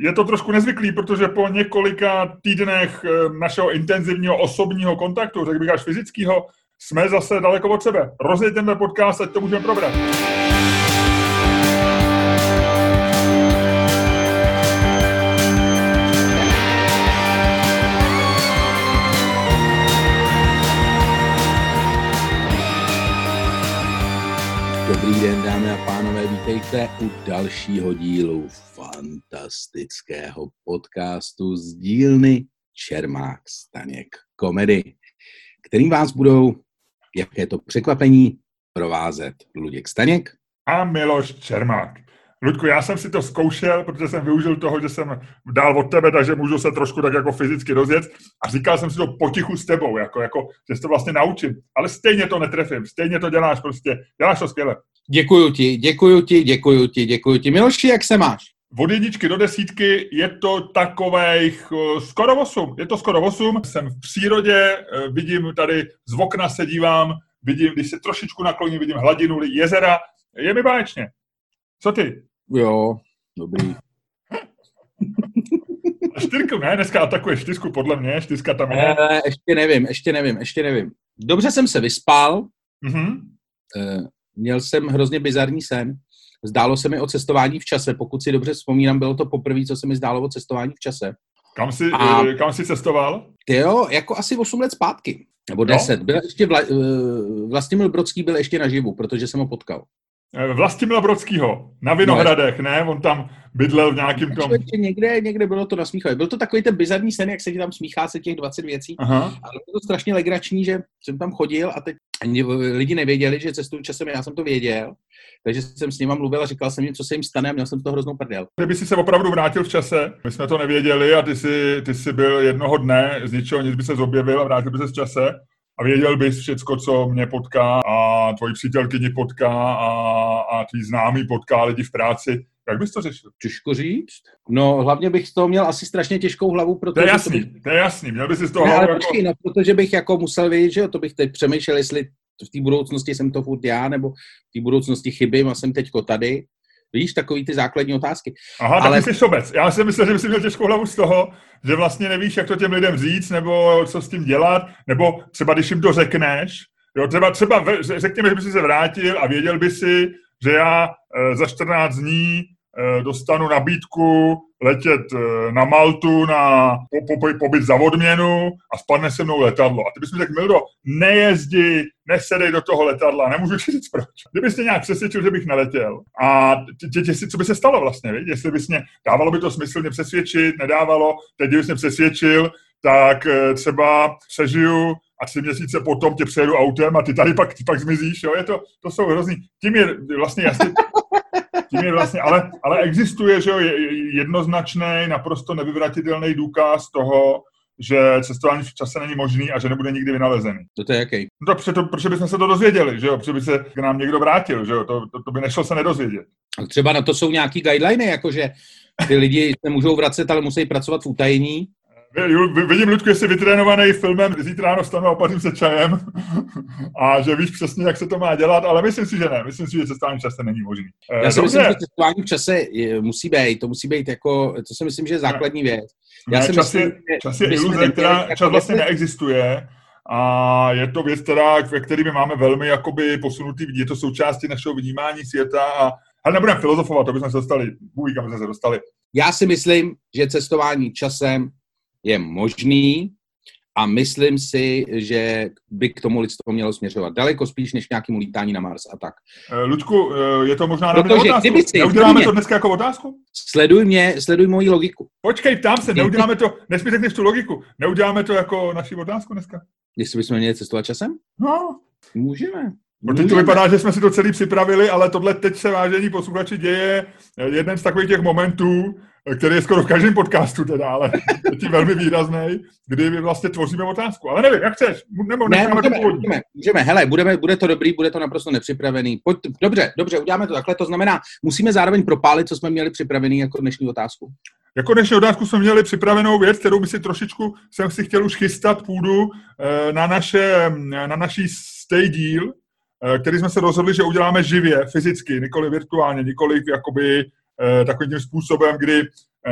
je to trošku nezvyklý, protože po několika týdnech eh, našeho intenzivního osobního kontaktu, řekl bych až fyzického, jsme zase daleko od sebe. Rozjeďme podcast, ať to můžeme probrat. Dobrý den, dámy a pánové, vítejte u dalšího dílu fantastického podcastu z dílny Čermák Staněk komedy, kterým vás budou, jaké to překvapení, provázet Luděk Staněk a Miloš Čermák. Ludku, já jsem si to zkoušel, protože jsem využil toho, že jsem dál od tebe, takže můžu se trošku tak jako fyzicky rozjet a říkal jsem si to potichu s tebou, jako, jako, že se to vlastně naučím. Ale stejně to netrefím, stejně to děláš prostě, děláš to skvěle. Děkuju ti, děkuju ti, děkuju ti, děkuju ti. Miloši, jak se máš? Od jedničky do desítky je to takových uh, skoro 8. Je to skoro 8. Jsem v přírodě, uh, vidím tady z okna se dívám, vidím, když se trošičku nakloním, vidím hladinu jezera. Je mi báječně. Co ty? Jo, dobrý. Čtyřku, ne? Dneska atakuje čtyřku, podle mě. Čtyřka tam je. E, ještě nevím, ještě nevím, ještě nevím. Dobře jsem se vyspal. Mm-hmm. E, měl jsem hrozně bizarní sen. Zdálo se mi o cestování v čase. Pokud si dobře vzpomínám, bylo to poprvé, co se mi zdálo o cestování v čase. Kam jsi, a, eh, kam jsi cestoval? Jo, jako asi 8 let zpátky. Nebo 10. No? Byl ještě vla, Vlastimil Brodský byl ještě naživu, protože jsem ho potkal. Eh, Vlastimila Brodskýho, na Vinohradech, no, ne? On tam bydlel v nějakým tom... Někde, někde bylo to na smíchově. Byl to takový ten bizarní sen, jak se ti tam smíchá se těch 20 věcí. Aha. Ale bylo to strašně legrační, že jsem tam chodil a teď lidi nevěděli, že cestuju časem, já jsem to věděl. Takže jsem s nima mluvil a říkal jsem jim, co se jim stane a měl jsem to hroznou prdel. Kdyby si se opravdu vrátil v čase, my jsme to nevěděli a ty jsi, ty jsi byl jednoho dne, z ničeho nic by se zobjevil a vrátil by se v čase a věděl bys všecko, co mě potká a tvoji přítelkyni potká a, a tvý známý potká lidi v práci. Jak bys to řešil? Těžko říct. No, hlavně bych z toho měl asi strašně těžkou hlavu, protože... To je jasný, to, bych... to je jasný, měl bys si z toho ne, hlavu ale jako... počkej, no, protože bych jako musel vědět, že jo, to bych teď přemýšlel, jestli v té budoucnosti jsem to furt já, nebo v té budoucnosti chybím a jsem teďko tady. Víš, takový ty základní otázky. Aha, Ale... tak jsi sobec. Já si myslel, že bys měl těžkou hlavu z toho, že vlastně nevíš, jak to těm lidem říct, nebo co s tím dělat, nebo třeba když jim to řekneš, jo, třeba, třeba řekněme, že by si se vrátil a věděl by si, že já e, za 14 dní dostanu nabídku letět e, na Maltu na po, po, pobyt za odměnu a spadne se mnou letadlo. A ty bys mi řekl, Mildo, nejezdi, nesedej do toho letadla, nemůžu ti říct proč. Kdybys mě nějak přesvědčil, že bych neletěl a tě, tě, co by se stalo vlastně, víc? jestli bys mě, dávalo by to smysl mě přesvědčit, nedávalo, teď kdybys mě přesvědčil, tak třeba přežiju a tři měsíce potom tě přejedu autem a ty tady pak, ty pak zmizíš, jo, je to, to jsou hrozný. Tím je vlastně jasně, tím je vlastně, ale, ale existuje, že jo, jednoznačný, naprosto nevyvratitelný důkaz toho, že cestování v čase není možný a že nebude nikdy vynalezený. To je jaký? No to, proto, protože bychom se to dozvěděli, že jo, protože by se k nám někdo vrátil, že jo, to, to, to by nešlo se nedozvědět. Třeba na to jsou nějaký guideliny, jakože ty lidi se můžou vracet, ale musí pracovat v utajení Vidím, Ludku, že jsi vytrénovaný filmem, zítra ráno stanu a opařím se čajem a že víš přesně, jak se to má dělat, ale myslím si, že ne. Myslím si, že cestování v čase není možný. Já si myslím, že cestování v čase je, musí být. To musí být jako, to si myslím, že je základní věc. Já ne, si čas, myslím, je, čas je iluze, která jako čas vlastně neexistuje a je to věc, která, ve které my máme velmi jakoby posunutý, je to součástí našeho vnímání světa a ale nebudeme filozofovat, to bychom se dostali, bůh kam jsme se dostali. Já si myslím, že cestování časem je možný a myslím si, že by k tomu lidstvo mělo směřovat daleko spíš než nějakému lítání na Mars a tak. Eh, Ludku, eh, je to možná na Protože, otázku. Si, neuděláme mě, to dneska jako otázku? Sleduj mě, sleduj moji logiku. Počkej, ptám se, neuděláme to, nesmí řekneš tu logiku, neuděláme to jako naši otázku dneska? Jestli bychom měli cestovat časem? No. Můžeme. No teď to vypadá, že jsme si to celý připravili, ale tohle teď se vážení posluchači děje jeden z takových těch momentů, který je skoro v každém podcastu teda, ale je velmi výrazný, kdy my vlastně tvoříme otázku. Ale nevím, jak chceš, nebo ne, můžeme, to můžeme, můžeme, hele, budeme, bude to dobrý, bude to naprosto nepřipravený. Pojď, dobře, dobře, uděláme to takhle, to znamená, musíme zároveň propálit, co jsme měli připravený jako dnešní otázku. Jako dnešní otázku jsme měli připravenou věc, kterou by si trošičku, jsem si chtěl už chystat půdu eh, na, naše, na naší stay deal, eh, který jsme se rozhodli, že uděláme živě, fyzicky, nikoli virtuálně, nikoli jakoby takovým tím způsobem, kdy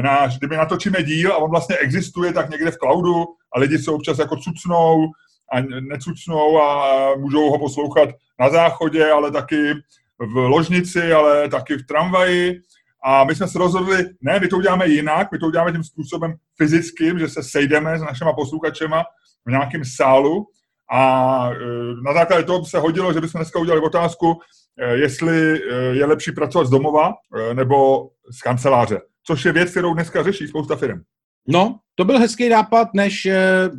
náš, kdyby natočíme díl a on vlastně existuje tak někde v cloudu a lidi se občas jako cucnou a necucnou a můžou ho poslouchat na záchodě, ale taky v ložnici, ale taky v tramvaji. A my jsme se rozhodli, ne, my to uděláme jinak, my to uděláme tím způsobem fyzickým, že se sejdeme s našima posluchačema v nějakém sálu a e, na základě toho se hodilo, že bychom dneska udělali otázku, jestli e, je lepší pracovat z domova nebo z kanceláře, což je věc, kterou dneska řeší spousta firm. No, to byl hezký nápad, než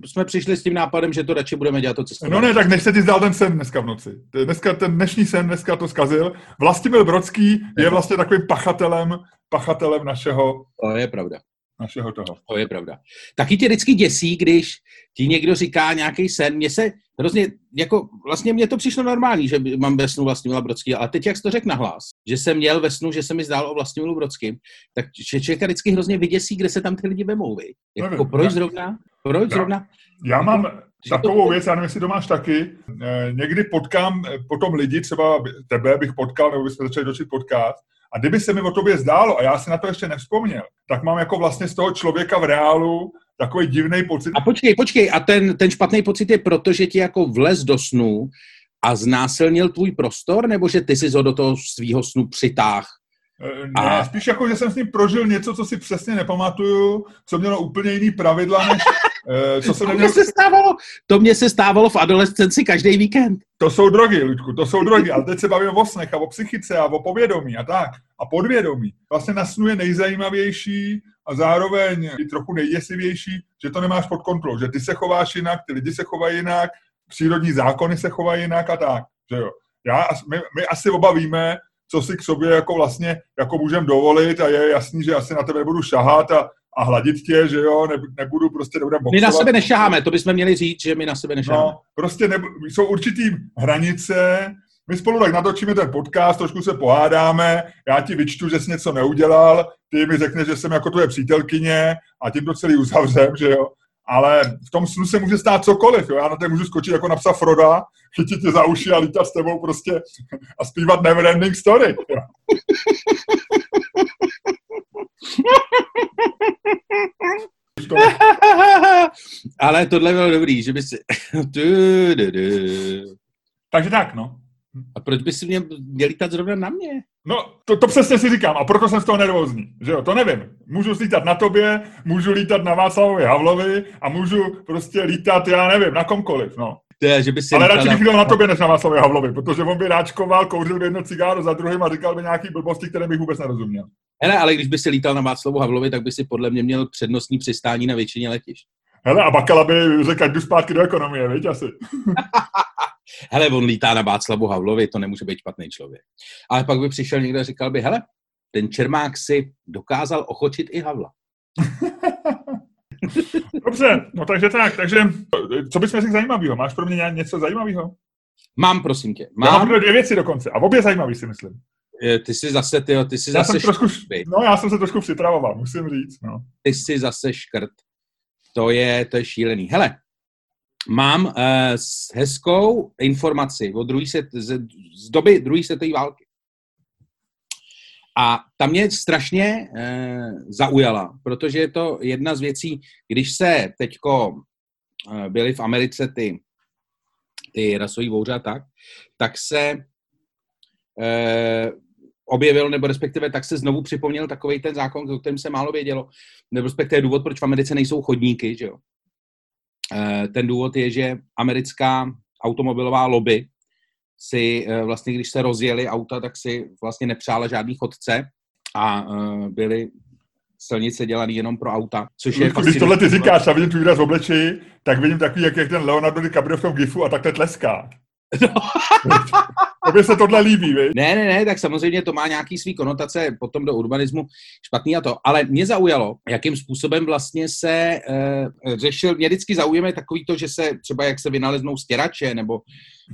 jsme přišli s tím nápadem, že to radši budeme dělat to cestování. No ne, tak než se ti zdal ten sen dneska v noci. Dneska ten dnešní sen dneska to zkazil. Vlastimil Brodský je vlastně takovým pachatelem, pachatelem našeho... To je pravda našeho toho. To je pravda. Taky tě vždycky děsí, když ti někdo říká nějaký sen. Mně se hrozně, jako vlastně mně to přišlo normální, že mám ve snu Vlastimila Brodský, ale teď jak jsi to řekl nahlas, že jsem měl ve snu, že se mi zdálo o Vlastimilu Brodským, tak člověka vždycky hrozně vyděsí, kde se tam ty lidi vemou, vy. Jako nevím, proč já, zrovna? Proč já, zrovna? Já mám takovou to... věc, já nevím, jestli to máš taky, eh, někdy potkám eh, potom lidi, třeba tebe bych potkal, nebo bychom začali dočit podcast, a kdyby se mi o tobě zdálo, a já si na to ještě nevzpomněl, tak mám jako vlastně z toho člověka v reálu takový divný pocit. A počkej, počkej, a ten, ten špatný pocit je proto, že ti jako vlez do snu a znásilnil tvůj prostor, nebo že ty jsi ho do toho svého snu přitáh Eh, ne, a... spíš jako, že jsem s ním prožil něco, co si přesně nepamatuju, co mělo úplně jiný pravidla, než co jsem to neměl... se stávalo, to mě se stávalo v adolescenci každý víkend. To jsou drogy, Luďku, to jsou drogy, ale teď se bavím o snech a o psychice a o povědomí a tak. A podvědomí. Vlastně na snu je nejzajímavější a zároveň i trochu nejděsivější, že to nemáš pod kontrolou, že ty se chováš jinak, ty lidi se chovají jinak, přírodní zákony se chovají jinak a tak. Že jo. Já, my, my asi oba víme, co si k sobě jako vlastně jako můžem dovolit a je jasný, že asi na tebe nebudu šahat a, a hladit tě, že jo, ne, nebudu prostě nebudem boxovat. My na sebe nešaháme, to bychom měli říct, že my na sebe nešaháme. No, prostě ne, jsou určitý hranice, my spolu tak natočíme ten podcast, trošku se pohádáme, já ti vyčtu, že jsi něco neudělal, ty mi řekneš, že jsem jako tvoje přítelkyně a tím to celý uzavřem, že jo ale v tom snu se může stát cokoliv. Jo? Já na to můžu skočit jako napsat Froda, chytit tě za uši a lítat s tebou prostě a zpívat Neverending Story. Jo? Ale tohle bylo dobrý, že by si... Takže tak, no. A proč by si mě měl lítat zrovna na mě? No, to, to přesně si říkám a proto jsem z toho nervózní, že jo, to nevím. Můžu lítat na tobě, můžu lítat na Václavovi Havlovi a můžu prostě lítat, já nevím, na komkoliv, no. To je, že by si Ale radši bych na tobě než na Václavovi Havlovi, protože on by ráčkoval, kouřil by jedno cigáro za druhým a říkal by nějaký blbosti, které bych vůbec nerozuměl. Hele, ale když by si lítal na Václavu Havlovi, tak by si podle mě měl přednostní přistání na většině letišť. Hele, a Bakala by řekl, jdu zpátky do ekonomie, viď asi. hele, on lítá na Václavu Havlovi, to nemůže být špatný člověk. Ale pak by přišel někdo a říkal by, hele, ten Čermák si dokázal ochočit i Havla. Dobře, no takže tak, takže co bys řekl zajímavého? Máš pro mě něco zajímavého? Mám, prosím tě. Mám, já mám dvě věci dokonce a obě zajímavý si myslím. Ty jsi zase, ty, ty jsi já zase jsem trošku, No, já jsem se trošku připravoval, musím říct, no. Ty jsi zase škrt. To je, to je šílený. Hele, mám uh, hezkou informaci o druhý set, z, z doby druhé světové války. A ta mě strašně uh, zaujala, protože je to jedna z věcí, když se teďko uh, byly v Americe ty, ty rasový vouře a tak, tak se uh, objevil, nebo respektive tak se znovu připomněl takový ten zákon, o kterém se málo vědělo, nebo respektive důvod, proč v Americe nejsou chodníky, že jo. Eh, ten důvod je, že americká automobilová lobby si eh, vlastně, když se rozjeli auta, tak si vlastně nepřála žádný chodce a eh, byly silnice dělaný jenom pro auta, což je Když tohle ty říkáš a vidím tu výraz v obličeji, tak vidím takový, jak, jak ten Leonardo DiCaprio v tom gifu a takhle tleská. No. Tobě se tohle líbí, vy? Ne, ne, ne, tak samozřejmě to má nějaký svý konotace potom do urbanismu špatný a to. Ale mě zaujalo, jakým způsobem vlastně se uh, řešil, mě vždycky zaujíme takový to, že se třeba jak se vynaleznou stěrače, nebo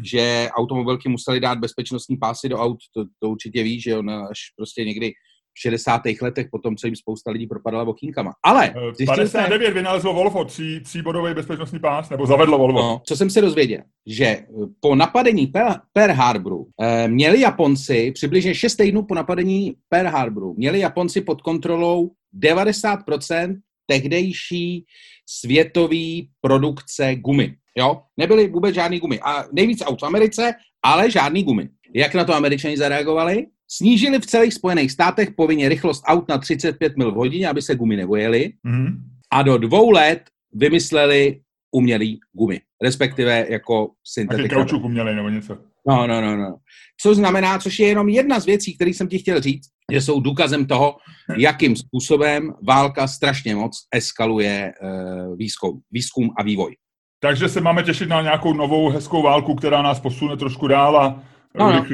že automobilky musely dát bezpečnostní pásy do aut, to, to určitě víš, že jo, no, až prostě někdy 60. letech, po tom, co jim spousta lidí propadala okýnkama. Ale... Eh, 59 vynalezlo Volvo, tří, tříbodový bezpečnostní pás, nebo zavedlo Volvo. No, co jsem se dozvěděl, že po napadení Pearl Harboru eh, měli Japonci, přibližně 6 týdnů po napadení Pearl Harboru, měli Japonci pod kontrolou 90% tehdejší světový produkce gumy. Jo? Nebyly vůbec žádný gumy. A nejvíc aut v Americe, ale žádný gumy. Jak na to američani zareagovali? Snížili v celých Spojených státech povinně rychlost aut na 35 mil v hodině, aby se gumy nevojely. Mm-hmm. A do dvou let vymysleli umělý gumy. Respektive jako syntetika. Taky umělý nebo něco. No, no, no, no. Co znamená, což je jenom jedna z věcí, které jsem ti chtěl říct, že jsou důkazem toho, jakým způsobem válka strašně moc eskaluje uh, výzkum, výzkum a vývoj. Takže se máme těšit na nějakou novou hezkou válku, která nás posune trošku dál a no, no.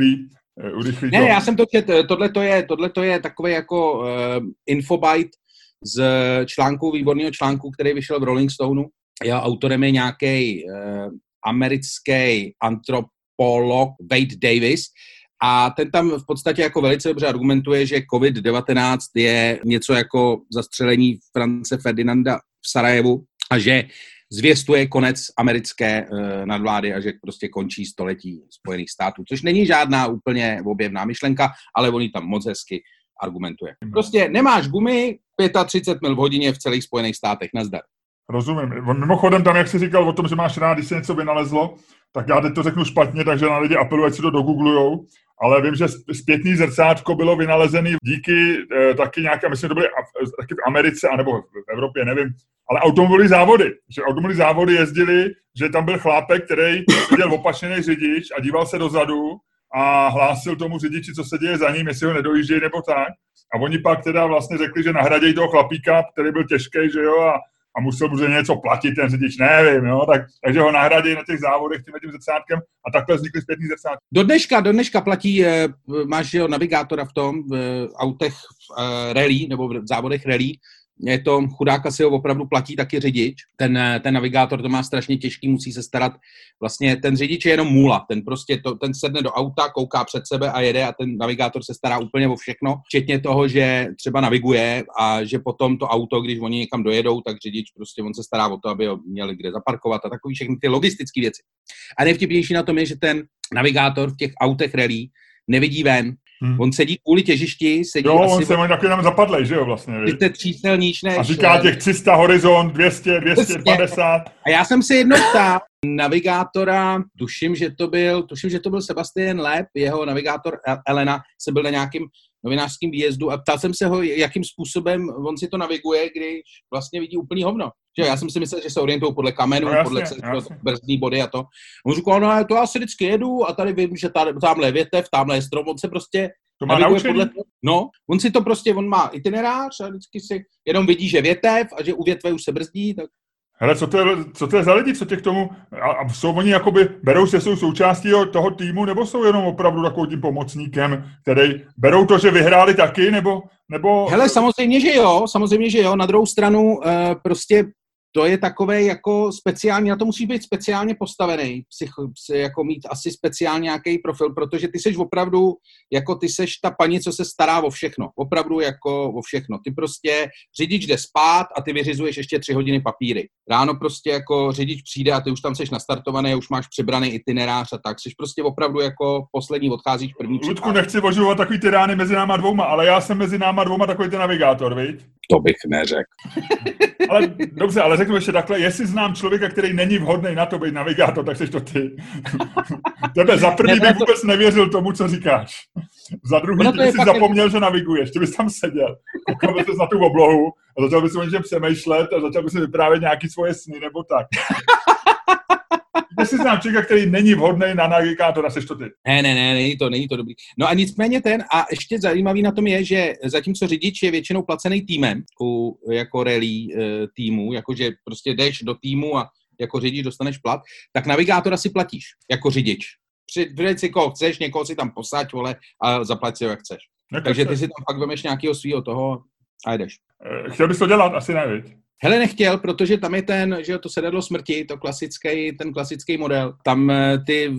Urychlí Ne, to. já jsem to čet, tohle to je, tohle to je takový jako uh, infobite z článku, výborného článku, který vyšel v Rolling Stoneu. Jeho autorem je nějaký uh, americký antropolog Wade Davis, a ten tam v podstatě jako velice dobře argumentuje, že COVID-19 je něco jako zastřelení France Ferdinanda v Sarajevu a že zvěstuje konec americké uh, nadvlády a že prostě končí století Spojených států, což není žádná úplně objevná myšlenka, ale oni tam moc hezky argumentuje. Prostě nemáš gumy 35 mil v hodině v celých Spojených státech, nazdar. Rozumím. Mimochodem tam, jak jsi říkal o tom, že máš rád, když se něco vynalezlo, tak já teď to řeknu špatně, takže na lidi apeluji, ať si to dogooglujou, ale vím, že zpětný zrcátko bylo vynalezený díky e, taky nějaké, myslím, to byly taky v Americe, anebo v Evropě, nevím, ale automobilové závody. Že automobilové závody jezdili, že tam byl chlápek, který seděl opačněný řidič a díval se dozadu a hlásil tomu řidiči, co se děje za ním, jestli ho nedojíždějí nebo tak. A oni pak teda vlastně řekli, že nahradějí toho chlapíka, který byl těžký, že jo, a a musel mu něco platit ten řidič, nevím, jo, tak, takže ho nahradí na těch závodech tím, tím zrcátkem a takhle vznikly zpětný zrcátky. Do dneška, do dneška platí, eh, máš jo, navigátora v tom, v autech v eh, rally, nebo v závodech rally, je to, chudáka si ho opravdu platí taky řidič. Ten, ten navigátor to má strašně těžký, musí se starat. Vlastně ten řidič je jenom můla. Ten prostě to, ten sedne do auta, kouká před sebe a jede a ten navigátor se stará úplně o všechno, včetně toho, že třeba naviguje a že potom to auto, když oni někam dojedou, tak řidič prostě on se stará o to, aby ho měli kde zaparkovat a takový všechny ty logistické věci. A nejvtipnější na tom je, že ten navigátor v těch autech rally nevidí ven, Hmm. On sedí kvůli těžišti, sedí Jo, asi on se mu taky tam zapadlej, že jo, vlastně. Ty číselníš než... A říká těch 300 horizont, 200, 250. A já jsem se jednou ptal navigátora, tuším, že to byl, tuším, že to byl Sebastian Leb, jeho navigátor Elena, se byl na nějakým novinářským výjezdu a ptal jsem se ho, jakým způsobem on si to naviguje, když vlastně vidí úplný hovno. Že já jsem si myslel, že se orientují podle kamenů, no, podle brzdní body a to. On říkal, no to já si vždycky jedu a tady vím, že tady, tamhle je větev, tamhle je strom, on se prostě to má podle toho. No, on si to prostě, on má itinerář a vždycky si jenom vidí, že větev a že u větve už se brzdí, tak Hele, co to, je, co to je za lidi, co tě k tomu, a, a jsou oni jakoby, berou se, jsou součástí toho týmu, nebo jsou jenom opravdu takovým tím pomocníkem, který, berou to, že vyhráli taky, nebo, nebo... Hele, samozřejmě, že jo, samozřejmě, že jo, na druhou stranu uh, prostě to je takové jako speciální, na to musí být speciálně postavený, psych, jako mít asi speciálně nějaký profil, protože ty seš opravdu, jako ty seš ta paní, co se stará o všechno, opravdu jako o všechno. Ty prostě řidič jde spát a ty vyřizuješ ještě tři hodiny papíry. Ráno prostě jako řidič přijde a ty už tam seš nastartovaný, už máš přibraný itinerář a tak, seš prostě opravdu jako poslední, odcházíš první. Ludku, nechci oživovat takový ty rány mezi náma dvouma, ale já jsem mezi náma dvouma takový ten navigátor, viď? To bych neřekl. ale dobře, ale řeknu ještě takhle, jestli znám člověka, který není vhodný na to být navigátor, tak jsi to ty. Tebe za první bych vůbec nevěřil tomu, co říkáš. Za druhý, ty jsi zapomněl, že naviguješ, ty bys tam seděl, koukal bys na tu oblohu a začal bys o něčem přemýšlet a začal bys vyprávět nějaký svoje sny nebo tak. Jestli znám člověka, který není vhodný na navigátora, seš to ty. Ne, ne, ne, není to, není to dobrý. No a nicméně ten, a ještě zajímavý na tom je, že zatímco řidič je většinou placený týmem, u, jako rally e, týmu, jakože prostě jdeš do týmu a jako řidič dostaneš plat, tak navigátora si platíš jako řidič. Přijď si koho chceš, někoho si tam posaď, vole, a zaplať si ho, jak chceš. Jak Takže ty si tam pak vemeš nějakého svého toho a jdeš. Eh, chtěl bys to dělat? Asi ne, viď? Hele, nechtěl, protože tam je ten, že to sedadlo smrti, to klasický, ten klasický model. Tam eh, ty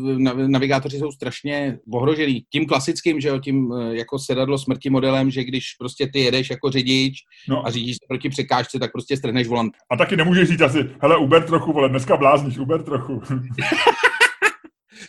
navigátoři jsou strašně ohrožený. Tím klasickým, že jo, tím eh, jako sedadlo smrti modelem, že když prostě ty jedeš jako řidič no. a řídíš se proti překážce, tak prostě strhneš volant. A taky nemůžeš říct asi, hele, Uber trochu, vole, dneska blázníš, Uber trochu.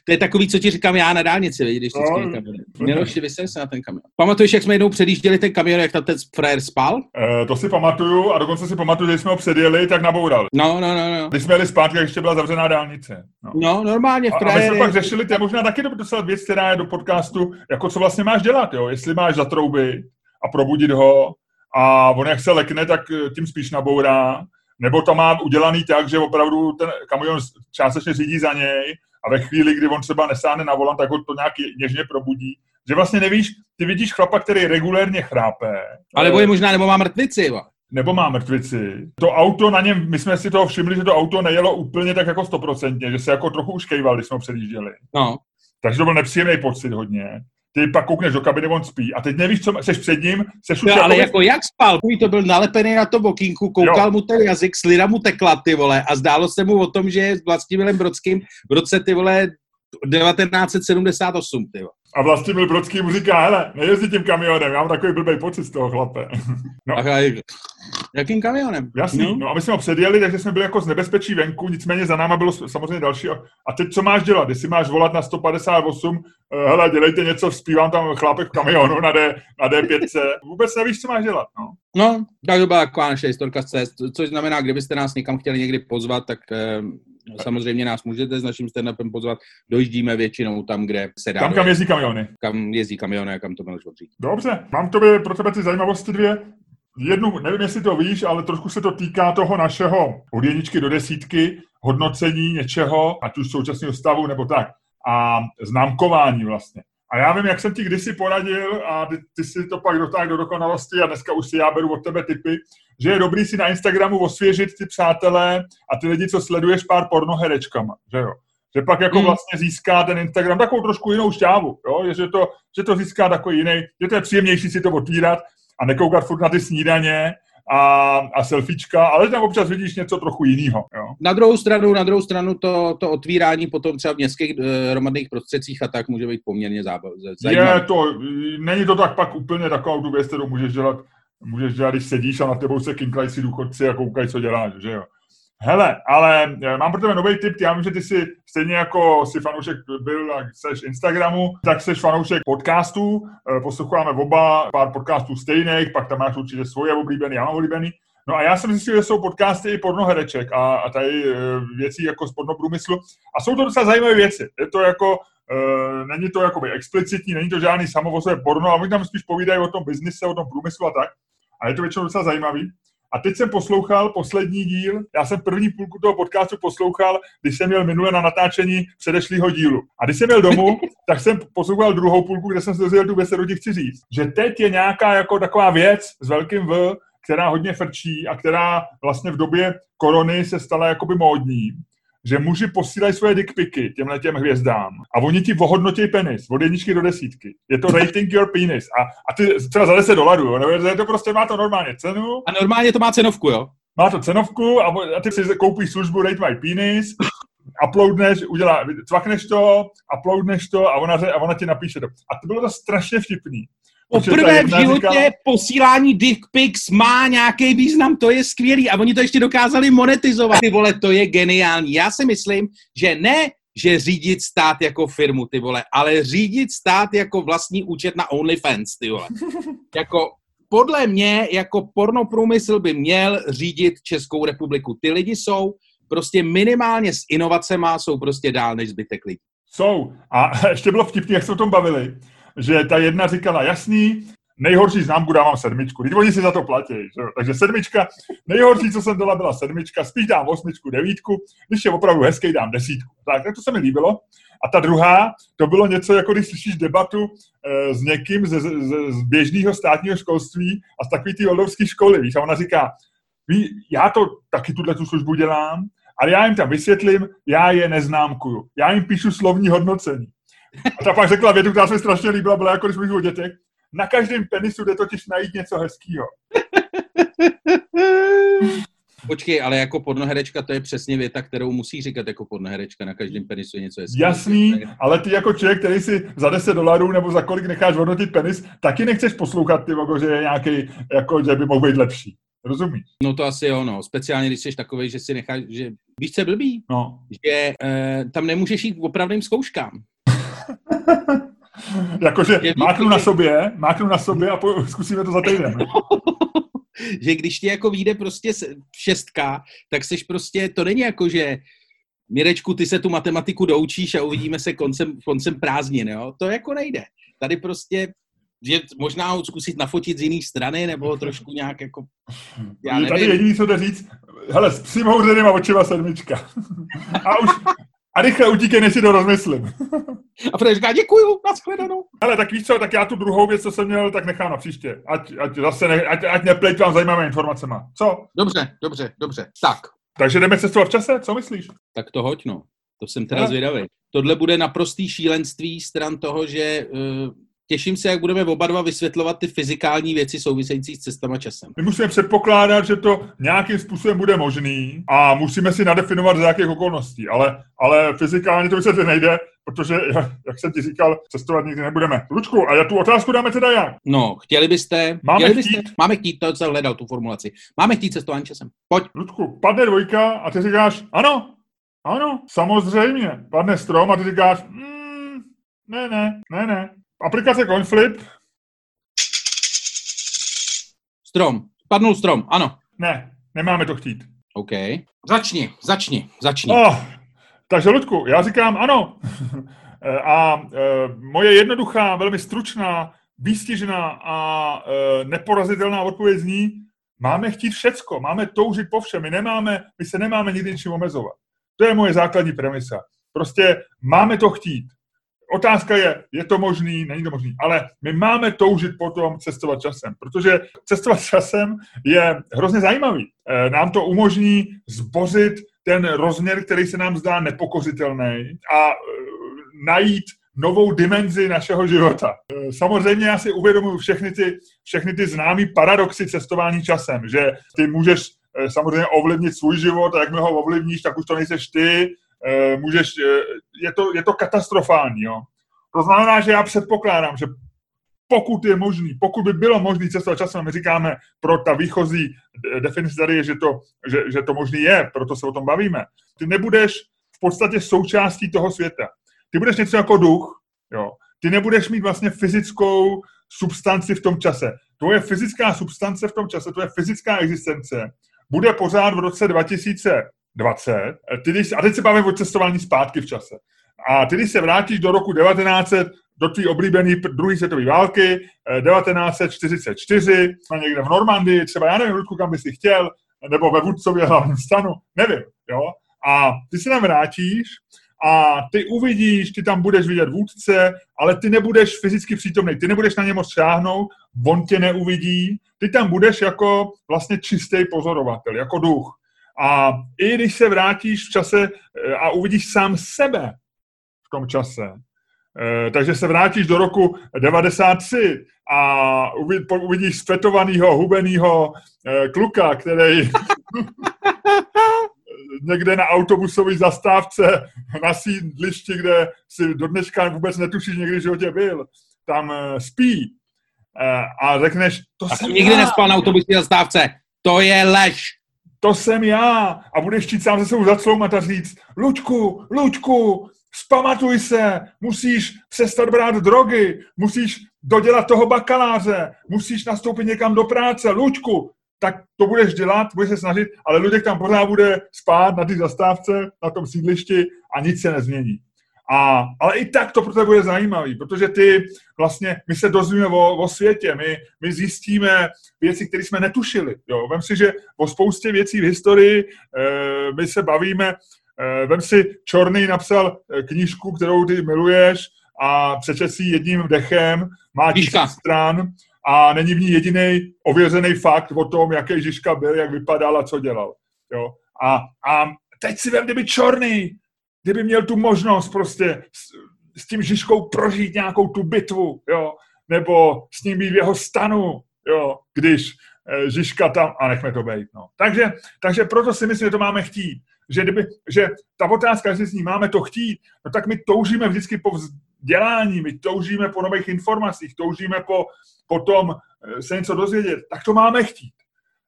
To je takový, co ti říkám já na dálnici, vidíš, když vždycky no, kamion. Miloši, se na ten kamion. Pamatuješ, jak jsme jednou předjížděli ten kamion, jak tam ten frajer spal? E, to si pamatuju a dokonce si pamatuju, že jsme ho předjeli, tak naboural. No, no, no, no. Když jsme jeli zpátky, ještě byla zavřená dálnice. No, no normálně v kraji. A my jsme pak řešili, to je možná taky docela věc, která je do podcastu, jako co vlastně máš dělat, jo? Jestli máš zatrouby a probudit ho a on jak se lekne, tak tím spíš nabourá, nebo to má udělaný tak, že opravdu ten kamion částečně řídí za něj a ve chvíli, kdy on třeba nesáhne na volant, tak ho to nějak něžně probudí. Že vlastně nevíš, ty vidíš chlapa, který regulérně chrápe. Ale nebo je možná, nebo má mrtvici. Va? Nebo má mrtvici. To auto na něm, my jsme si toho všimli, že to auto nejelo úplně tak jako stoprocentně, že se jako trochu uškejval, když jsme ho předjížděli. No. Takže to byl nepříjemný pocit hodně ty pak koukneš do kabiny, on spí. A teď nevíš, co, jsi před ním, jsi už... Jo, ale jako jak spal, to byl nalepený na to okýnku, koukal jo. mu ten jazyk, slina mu tekla, ty vole, a zdálo se mu o tom, že je s Vlastimilem Brodským v roce, ty vole, 1978, ty. A vlastně byl Brodský mu říká, hele, nejezdí tím kamionem, já mám takový blbý pocit z toho chlape. No. Ach, jakým kamionem? Jasný, no. no a my jsme ho předjeli, takže jsme byli jako z nebezpečí venku, nicméně za náma bylo samozřejmě další. A teď co máš dělat? Jestli máš volat na 158, eh, hele, dělejte něco, zpívám tam chlápek v kamionu na, D, na D5, vůbec nevíš, co máš dělat. No, no tak to byla taková naše historka z cest, což znamená, kdybyste nás někam chtěli někdy pozvat, tak eh, samozřejmě nás můžete s naším stand-upem pozvat. Dojíždíme většinou tam, kde se dá. Tam, kam jezdí kamiony. Kam jezdí kamiony a kam to Miloš odřídí. Dobře, mám tobě, pro tebe ty zajímavosti dvě. Jednu, nevím, jestli to víš, ale trošku se to týká toho našeho od jedničky do desítky, hodnocení něčeho, ať už současného stavu nebo tak. A známkování vlastně. A já vím, jak jsem ti kdysi poradil a ty, ty si to pak dotáhl do dokonalosti a dneska už si já beru od tebe typy, že je dobrý si na Instagramu osvěžit ty přátelé a ty lidi, co sleduješ pár pornoherečkama, že jo. Že pak jako hmm. vlastně získá ten Instagram takovou trošku jinou šťávu, jo? Že, to, že to získá takový jiný, že to je příjemnější si to otvírat a nekoukat furt na ty snídaně a, a selfiečka, ale tam občas vidíš něco trochu jiného. Na druhou stranu, na druhou stranu to, to otvírání potom třeba v městských e, hromadných prostředcích a tak může být poměrně zábavné. Je to, není to tak pak úplně takovou tu věc, kterou můžeš dělat, můžeš dělat, když sedíš a na tebou se kinklají si důchodci a koukají, co děláš, že jo. Hele, ale eh, mám pro tebe nový tip. Já vím, že ty jsi stejně jako si fanoušek byl a seš Instagramu, tak seš fanoušek podcastů. Eh, posloucháme oba pár podcastů stejných, pak tam máš určitě svoje oblíbený, já mám oblíbený. No a já jsem zjistil, že jsou podcasty i pornohereček a, a tady e, věcí jako z pornoprůmyslu. A jsou to docela zajímavé věci. Je to jako, e, není to jakoby explicitní, není to žádný samovozové porno, ale oni tam spíš povídají o tom biznise, o tom průmyslu a tak. A je to většinou docela zajímavý. A teď jsem poslouchal poslední díl, já jsem první půlku toho podcastu poslouchal, když jsem měl minule na natáčení předešlého dílu. A když jsem měl domů, tak jsem poslouchal druhou půlku, kde jsem se dozvěděl tu besedu, ti chci říct. Že teď je nějaká jako taková věc s velkým V, která hodně frčí a která vlastně v době korony se stala jakoby módní že muži posílají svoje dickpiky těmhle těm hvězdám a oni ti ohodnotí penis od jedničky do desítky. Je to rating your penis. A, a ty třeba za 10 dolarů, jo? je to prostě má to normálně cenu. A normálně to má cenovku, jo? Má to cenovku a, a ty si koupíš službu Rate My Penis, uploadneš, udělá, cvakneš to, uploadneš to a ona, a ona ti napíše to. A to bylo to strašně vtipný. Poprvé v životě říkala... posílání dick pics má nějaký význam, to je skvělý a oni to ještě dokázali monetizovat. Ty vole, to je geniální. Já si myslím, že ne, že řídit stát jako firmu, ty vole, ale řídit stát jako vlastní účet na OnlyFans, ty vole. jako podle mě, jako pornoprůmysl by měl řídit Českou republiku. Ty lidi jsou prostě minimálně s inovacemi jsou prostě dál než zbytek lidí. Jsou. A ještě bylo vtipný, jak se o tom bavili že ta jedna říkala, jasný, nejhorší známku dávám sedmičku. Teď oni si za to platí. Že? Takže sedmička, nejhorší, co jsem dala, byla sedmička, spíš dám osmičku, devítku, když je opravdu hezký, dám desítku. Tak, tak to se mi líbilo. A ta druhá, to bylo něco, jako když slyšíš debatu e, s někým z, z, z běžného státního školství a z takový ty oldovské školy, víš, a ona říká, ví, já to taky tuhle tu službu dělám, ale já jim tam vysvětlím, já je neznámkuju. Já jim píšu slovní hodnocení. A ta pak řekla větu, která se mi strašně líbila, byla jako když mluvím o dětech. Na každém penisu jde totiž najít něco hezkého. počkej, ale jako pornoherečka to je přesně věta, kterou musí říkat jako pornoherečka. Na každém penisu je něco hezkého. Jasný, ale ty jako člověk, který si za 10 dolarů nebo za kolik necháš hodnotit penis, taky nechceš poslouchat ty vogo, že je nějaký, jako, že by mohl být lepší. Rozumíš? No to asi jo, no. Speciálně, když jsi takový, že si necháš, že víš, co je blbý? No. Že e, tam nemůžeš jít k opravným zkouškám. Jakože máknu na sobě, máknu na sobě a po, zkusíme to za týden. že když ti jako vyjde prostě šestka, tak seš prostě, to není jako, že Mirečku, ty se tu matematiku doučíš a uvidíme se koncem, koncem prázdnin, jo? To jako nejde. Tady prostě že možná ho zkusit nafotit z jiné strany, nebo trošku nějak jako... Já nevím. Tady jediný, co jde říct, hele, s psím houřenýma očima sedmička. A už, a rychle utíkej, než si to rozmyslím. A Fred říká, děkuju, nashledanou. Hele, tak víš co, tak já tu druhou věc, co jsem měl, tak nechám na příště. Ať, ať zase ne, ať, ať neplejtvám zajímavé informacema. Co? Dobře, dobře, dobře. Tak. Takže jdeme cestovat v čase, co myslíš? Tak to hoď, no. To jsem teda zvědavý. Tohle bude naprostý šílenství stran toho, že uh, těším se, jak budeme oba dva vysvětlovat ty fyzikální věci související s cestama časem. My musíme předpokládat, že to nějakým způsobem bude možný a musíme si nadefinovat, za jakých okolností, ale, ale fyzikálně to vysvětlit nejde, protože, jak jsem ti říkal, cestovat nikdy nebudeme. Lučku, a já tu otázku dáme teda jak? No, chtěli byste... Máme chtěli chtít? Byste, máme chtít, to jsem hledal tu formulaci. Máme chtít cestování časem. Pojď. Lučku, padne dvojka a ty říkáš, ano, ano, samozřejmě. Padne strom a ty říkáš, mm, ne, ne, ne, ne. Aplikace CoinFlip? Strom. Padnul strom, ano. Ne, nemáme to chtít. OK. Začni, začni, začni. Oh, takže, Ludku, já říkám ano. a e, moje jednoduchá, velmi stručná, výstižná a e, neporazitelná odpověď zní, máme chtít všecko, máme toužit po všem, my, nemáme, my se nemáme nikdy ničím omezovat. To je moje základní premisa. Prostě máme to chtít. Otázka je, je to možný, není to možný, ale my máme toužit potom cestovat časem, protože cestovat časem je hrozně zajímavý. Eh, nám to umožní zbořit ten rozměr, který se nám zdá nepokořitelný a eh, najít novou dimenzi našeho života. Eh, samozřejmě já si uvědomuji všechny ty, všechny ty známé paradoxy cestování časem, že ty můžeš samozřejmě ovlivnit svůj život a jakmile ho ovlivníš, tak už to nejseš ty, můžeš, eh, je to, je to katastrofální. Jo. To znamená, že já předpokládám, že pokud je možný, pokud by bylo možné cestovat časem, my říkáme, pro ta výchozí definice tady je, že to, že, že to možný je, proto se o tom bavíme. Ty nebudeš v podstatě součástí toho světa. Ty budeš něco jako duch, jo. Ty nebudeš mít vlastně fyzickou substanci v tom čase. Tvoje fyzická substance v tom čase, tvoje fyzická existence bude pořád v roce 2000 20. Ty, když, a teď se bavíme o cestování zpátky v čase. A ty, když se vrátíš do roku 1900, do tvý oblíbený druhé světové války, 1944, eh, jsme někde v Normandii, třeba já nevím, Ludku, kam bys chtěl, nebo ve Vůdcově hlavním stanu, nevím, jo. A ty se tam vrátíš a ty uvidíš, ty tam budeš vidět vůdce, ale ty nebudeš fyzicky přítomný, ty nebudeš na ně moc šáhnout, on tě neuvidí, ty tam budeš jako vlastně čistý pozorovatel, jako duch. A i když se vrátíš v čase eh, a uvidíš sám sebe v tom čase, eh, takže se vrátíš do roku 93 a uvidíš svetovaného, hubeného eh, kluka, který někde na autobusové zastávce na sídlišti, kde si do dneška vůbec netušíš někdy, že tě byl, tam spí. A řekneš, to a jsem nikdy já. nespal na autobusové zastávce, to je lež to jsem já. A budeš chtít sám se sebou zacloumat a říct, Lučku, Lučku, zpamatuj se, musíš přestat brát drogy, musíš dodělat toho bakaláře, musíš nastoupit někam do práce, Lučku, tak to budeš dělat, budeš se snažit, ale Luděk tam pořád bude spát na té zastávce, na tom sídlišti a nic se nezmění. A, ale i tak to pro tebe bude zajímavý, protože ty vlastně, my se dozvíme o, o světě, my, my zjistíme věci, které jsme netušili. Jo. Vem si, že o spoustě věcí v historii e, my se bavíme, e, vem si, Čorný napsal eh, knížku, kterou ty miluješ a přečet si jedním dechem, má tisíc stran a není v ní jediný ověřený fakt o tom, jaký Žižka byl, jak vypadal a co dělal. Jo. A, a teď si vem, kdyby Čorný kdyby měl tu možnost prostě s, s tím Žižkou prožít nějakou tu bitvu, jo, nebo s ním být v jeho stanu, jo, když eh, Žižka tam a nechme to být. No. Takže, takže proto si myslím, že to máme chtít. Že, kdyby, že ta otázka, jestli s ní máme to chtít, no tak my toužíme vždycky po vzdělání, my toužíme po nových informacích, toužíme po, po tom eh, se něco dozvědět, tak to máme chtít.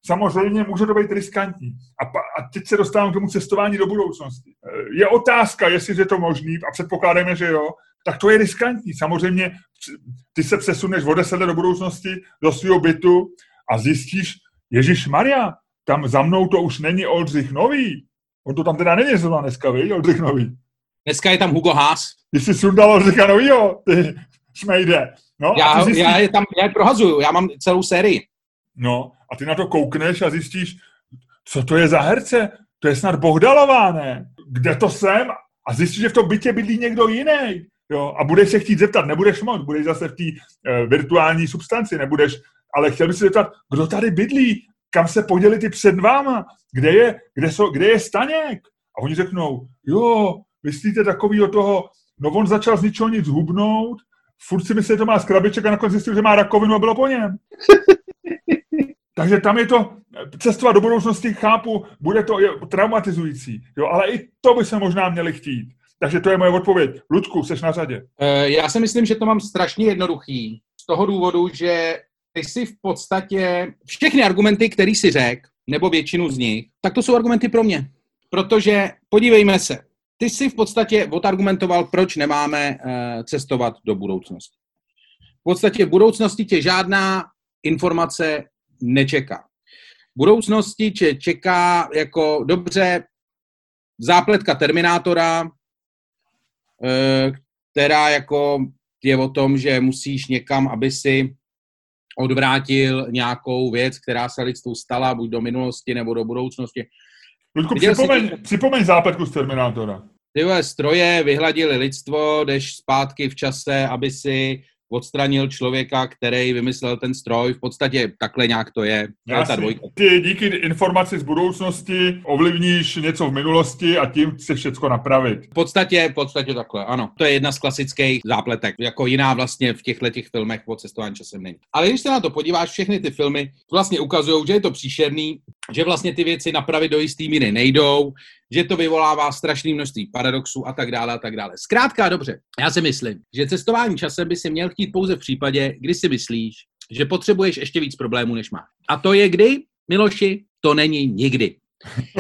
Samozřejmě může to být riskantní. A, pa, a teď se dostávám k tomu cestování do budoucnosti. Je otázka, jestli je to možný, a předpokládáme, že jo, tak to je riskantní. Samozřejmě ty se přesuneš o deset do budoucnosti do svého bytu a zjistíš, Ježíš Maria, tam za mnou to už není Oldřich Nový. On to tam teda není zrovna dneska, víš, Oldřich Nový. Dneska je tam Hugo Haas. Ty jsi sundal Oldřicha Novýho, ty šmejde. No, já, zjistíš... já, je tam já je prohazuju, já mám celou sérii. No, a ty na to koukneš a zjistíš, co to je za herce? To je snad Bohdalová, ne? Kde to jsem? A zjistíš, že v tom bytě bydlí někdo jiný. Jo, a budeš se chtít zeptat, nebudeš moc, budeš zase v té e, virtuální substanci, nebudeš, ale chtěl bych se zeptat, kdo tady bydlí, kam se poděli ty před váma, kde je, kde, so, kde je Staněk? A oni řeknou, jo, myslíte takový o toho, no on začal z ničeho nic hubnout, furt si myslí, že to má skrabiček a nakonec zjistil, že má rakovinu a bylo po něm. Takže tam je to, cestovat do budoucnosti, chápu, bude to traumatizující, jo, ale i to by se možná měli chtít. Takže to je moje odpověď. Ludku, jsi na řadě. Eh, já si myslím, že to mám strašně jednoduchý. Z toho důvodu, že ty si v podstatě všechny argumenty, které si řekl, nebo většinu z nich, tak to jsou argumenty pro mě. Protože podívejme se, ty si v podstatě odargumentoval, proč nemáme uh, cestovat do budoucnosti. V podstatě v budoucnosti tě žádná informace nečeká. V budoucnosti tě čeká jako dobře zápletka Terminátora, Eh, která jako je o tom, že musíš někam, aby si odvrátil nějakou věc, která se lidstvu stala, buď do minulosti nebo do budoucnosti. Ludku, připomeň, jsi... připomeň zápletku z Terminátora. Tyhle stroje vyhladili lidstvo, jdeš zpátky v čase, aby si odstranil člověka, který vymyslel ten stroj. V podstatě takhle nějak to je. Já ta dvojka. Ty díky informaci z budoucnosti ovlivníš něco v minulosti a tím chci všechno napravit. V podstatě, v podstatě takhle, ano. To je jedna z klasických zápletek. Jako jiná vlastně v těchto těch filmech o cestování časem není. Ale když se na to podíváš, všechny ty filmy vlastně ukazují, že je to příšerný, že vlastně ty věci napravit do jistý míry nejdou, že to vyvolává strašné množství paradoxů a tak dále a tak dále. Zkrátka dobře, já si myslím, že cestování časem by si měl chtít pouze v případě, kdy si myslíš, že potřebuješ ještě víc problémů, než máš. A to je kdy, Miloši? To není nikdy.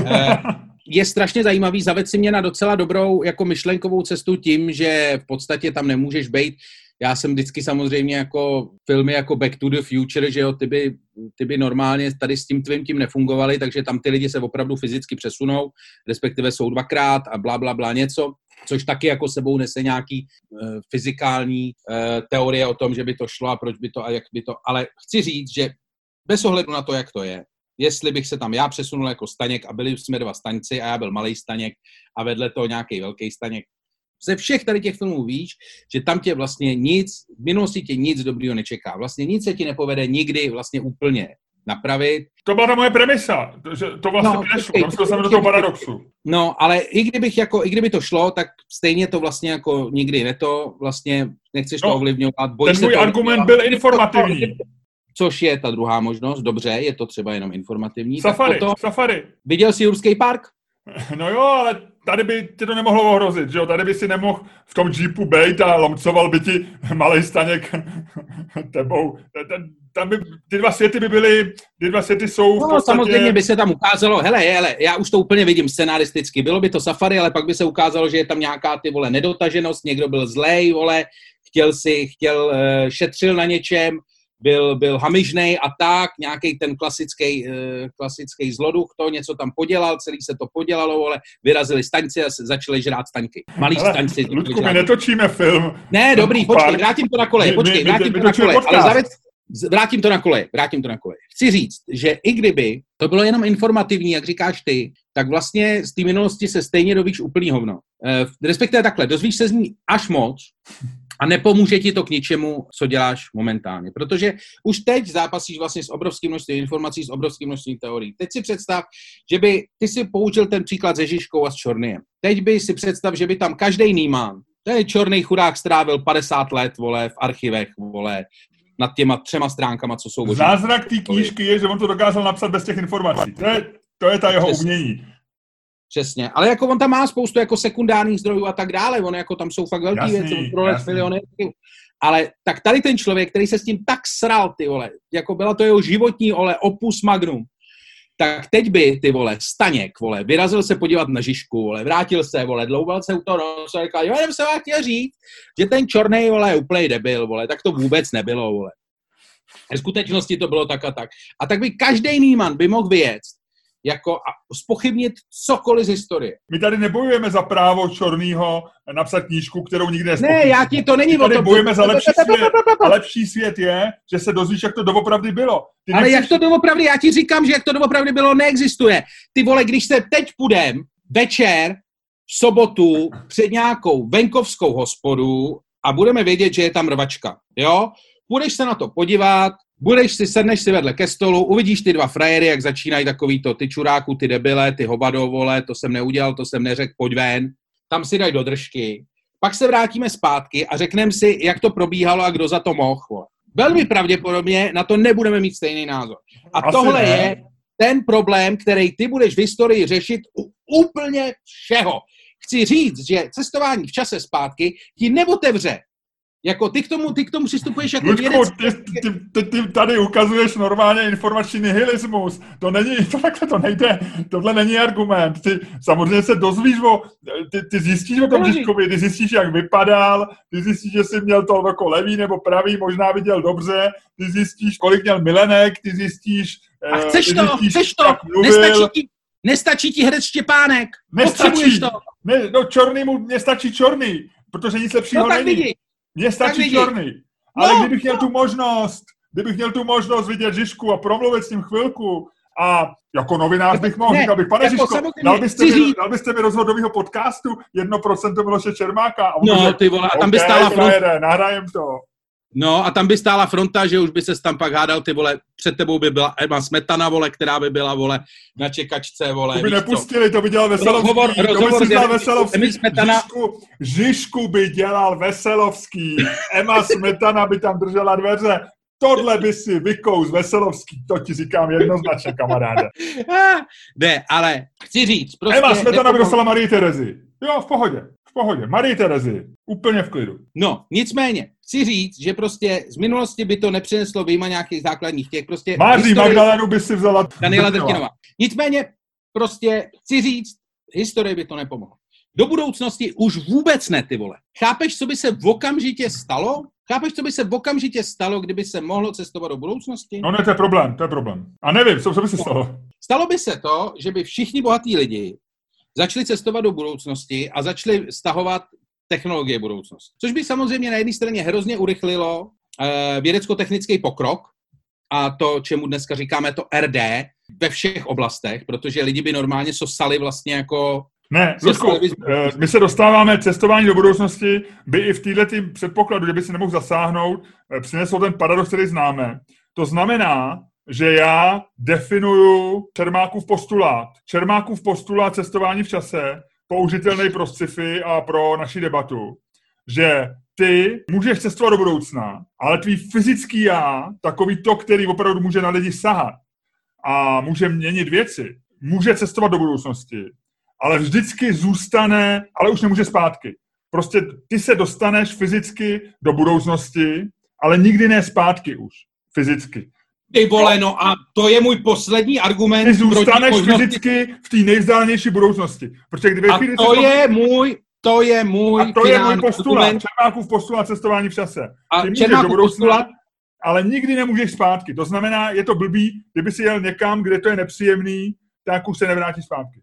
Eh, je strašně zajímavý, zaved si mě na docela dobrou jako myšlenkovou cestu tím, že v podstatě tam nemůžeš být já jsem vždycky samozřejmě jako filmy jako Back to the Future, že jo, ty by, ty by normálně tady s tím tvým tím nefungovaly, takže tam ty lidi se opravdu fyzicky přesunou, respektive jsou dvakrát a bla, bla, bla něco, což taky jako sebou nese nějaký uh, fyzikální uh, teorie o tom, že by to šlo a proč by to a jak by to, ale chci říct, že bez ohledu na to, jak to je, jestli bych se tam já přesunul jako staněk a byli jsme dva staňci a já byl malý staněk a vedle toho nějaký velký staněk, ze všech tady těch filmů víš, že tam tě vlastně nic, v minulosti tě nic dobrýho nečeká. Vlastně nic se ti nepovede nikdy vlastně úplně napravit. To byla ta moje premisa, že to vlastně no, nešlo, tam jsme do toho paradoxu. No, ale i kdybych jako, i kdyby to šlo, tak stejně to vlastně jako nikdy neto, vlastně nechceš no, to ovlivňovat. Ten můj argument byl informativní. Což je ta druhá možnost, dobře, je to třeba jenom informativní. Safari, potom, safari. Viděl jsi Jurský park? No jo, ale tady by ti to nemohlo ohrozit, že jo? Tady by si nemohl v tom jeepu bejt a lomcoval by ti malý staněk tebou. Tam by, ty dva světy by byly, ty dva světy jsou No podstatě... samozřejmě by se tam ukázalo, hele, hele, já už to úplně vidím scenaristicky, bylo by to safari, ale pak by se ukázalo, že je tam nějaká ty vole nedotaženost, někdo byl zlej, vole, chtěl si, chtěl, uh, šetřil na něčem, byl, byl hamižnej a tak, nějaký ten klasický, uh, klasický zloduch, to něco tam podělal, celý se to podělalo, ale vyrazili staňci a začali žrát staňky. Malí ale, staňci. Ludku, my netočíme film. Ne, dobrý, počkej, vrátím to na koleje, počkej, vrátím to na koleje, ale zavec, vrátím to na koleje, vrátím to na koleje. Chci říct, že i kdyby to bylo jenom informativní, jak říkáš ty, tak vlastně z té minulosti se stejně dovíš úplný hovno. E, respektive takhle, dozvíš se z ní až moc, a nepomůže ti to k ničemu, co děláš momentálně. Protože už teď zápasíš vlastně s obrovským množstvím informací, s obrovským množstvím teorií. Teď si představ, že by ty si použil ten příklad se Žižkou a s Čorniem. Teď by si představ, že by tam každý Nýmán, ten čorný chudák strávil 50 let, vole, v archivech, vole, nad těma třema stránkama, co jsou Zázrak té knížky je, že on to dokázal napsat bez těch informací. To je, to je ta jeho Přesně. umění. Přesně, ale jako on tam má spoustu jako sekundárních zdrojů a tak dále, on jako tam jsou fakt velký věci, miliony. Ale tak tady ten člověk, který se s tím tak sral, ty vole, jako byla to jeho životní, ole, opus magnum, tak teď by, ty vole, Staněk, vole, vyrazil se podívat na Žižku, vole, vrátil se, vole, dlouval se u toho nosu a říkal, jo, jenom se vám chtěl říct, že ten čorný, vole, je úplný debil, vole, tak to vůbec nebylo, vole. V skutečnosti to bylo tak a tak. A tak by každý Nýman by mohl vyjet jako a spochybnit cokoliv z historie. My tady nebojujeme za právo Čornýho napsat knížku, kterou nikdy nespochybní. Ne, já ti to není My tady bojujeme za lepší svět. A lepší svět je, že se dozvíš, jak to doopravdy bylo. Ty Ale jak to doopravdy, já ti říkám, že jak to doopravdy bylo, neexistuje. Ty vole, když se teď půjdem večer v sobotu před nějakou venkovskou hospodu a budeme vědět, že je tam rvačka, jo? Půjdeš se na to podívat, budeš si, sedneš si vedle ke stolu, uvidíš ty dva frajery, jak začínají takový to, ty čuráku, ty debile, ty hovado, vole, to jsem neudělal, to jsem neřekl, pojď ven, tam si dají do držky, pak se vrátíme zpátky a řekneme si, jak to probíhalo a kdo za to mohl. Vole. Velmi pravděpodobně na to nebudeme mít stejný názor. A Asi tohle ne. je ten problém, který ty budeš v historii řešit u úplně všeho. Chci říct, že cestování v čase zpátky ti neotevře jako ty k tomu, ty k tomu přistupuješ jako Ludku, vědec. Ty, ty, ty, ty, tady ukazuješ normálně informační nihilismus. To není, to takhle to nejde. Tohle není argument. Ty samozřejmě se dozvíš o, ty, ty zjistíš o tom Žižkovi, ty zjistíš, jak vypadal, ty zjistíš, že jsi měl to oko levý nebo pravý, možná viděl dobře, ty zjistíš, kolik měl milenek, ty zjistíš, A chceš to, zjistíš, chceš to, nestačí ti, nestačí ti herec Štěpánek, nestačí, to. Ne, no čorný mu, nestačí čorný, protože nic lepšího no, tak není. Vidí. Mně stačí černý. Ale no, kdybych měl no. tu možnost, kdybych měl tu možnost vidět Žižku a promluvit s ním chvilku, a jako novinář bych mohl říkat, bych, pane jako Žižko, dal byste, mi, dal byste mi rozhodového podcastu 1% Miloše Čermáka. A no, ty vole, a tam by stála front... nahrajem to. No a tam by stála fronta, že už by se tam pak hádal, ty vole, před tebou by byla Emma Smetana, vole, která by byla, vole, na čekačce, vole. To by nepustili, to by dělal Veselovský. Rozhovor, to rozhovor, by si dělal Veselovský. Smetana... Žižku, Žižku by dělal Veselovský. Emma Smetana by tam držela dveře. Tohle by si vykous Veselovský, to ti říkám jednoznačně, kamaráde. ne, ale chci říct, prostě... Emma Smetana by dostala Marie Terezy. Jo, v pohodě pohodě. Marie Terezy, úplně v klidu. No, nicméně, chci říct, že prostě z minulosti by to nepřineslo vyjma nějakých základních těch prostě... Máří. Magdalenu by si vzala... Daniela Drtinová. Nicméně, prostě chci říct, historie by to nepomohlo. Do budoucnosti už vůbec ne, ty vole. Chápeš, co by se v okamžitě stalo? Chápeš, co by se v okamžitě stalo, kdyby se mohlo cestovat do budoucnosti? No ne, to je problém, to je problém. A nevím, co, co by se stalo. Stalo by se to, že by všichni bohatí lidi začali cestovat do budoucnosti a začali stahovat technologie budoucnosti. Což by samozřejmě na jedné straně hrozně urychlilo eh, vědecko-technický pokrok a to, čemu dneska říkáme to RD, ve všech oblastech, protože lidi by normálně sosali vlastně jako ne, Zuzku, eh, my se dostáváme cestování do budoucnosti, by i v této předpokladu, že by si nemohl zasáhnout, eh, přinesl ten paradox, který známe. To znamená, že já definuju Čermákův postulát. Čermákův postulát cestování v čase, použitelný pro sci-fi a pro naši debatu, že ty můžeš cestovat do budoucna, ale tvý fyzický já, takový to, který opravdu může na lidi sahat a může měnit věci, může cestovat do budoucnosti, ale vždycky zůstane, ale už nemůže zpátky. Prostě ty se dostaneš fyzicky do budoucnosti, ale nikdy ne zpátky už, fyzicky. Ty vole, no a to je můj poslední argument. Ty zůstaneš proti fyzicky v té nejvzdálenější budoucnosti. Protože kdyby a to je můj, to je můj A to je můj postulát, Čermákův postulát cestování v čase. A Ty můžeš do budoucna, postulát, ale nikdy nemůžeš zpátky. To znamená, je to blbý, kdyby si jel někam, kde to je nepříjemný, tak už se nevrátí zpátky.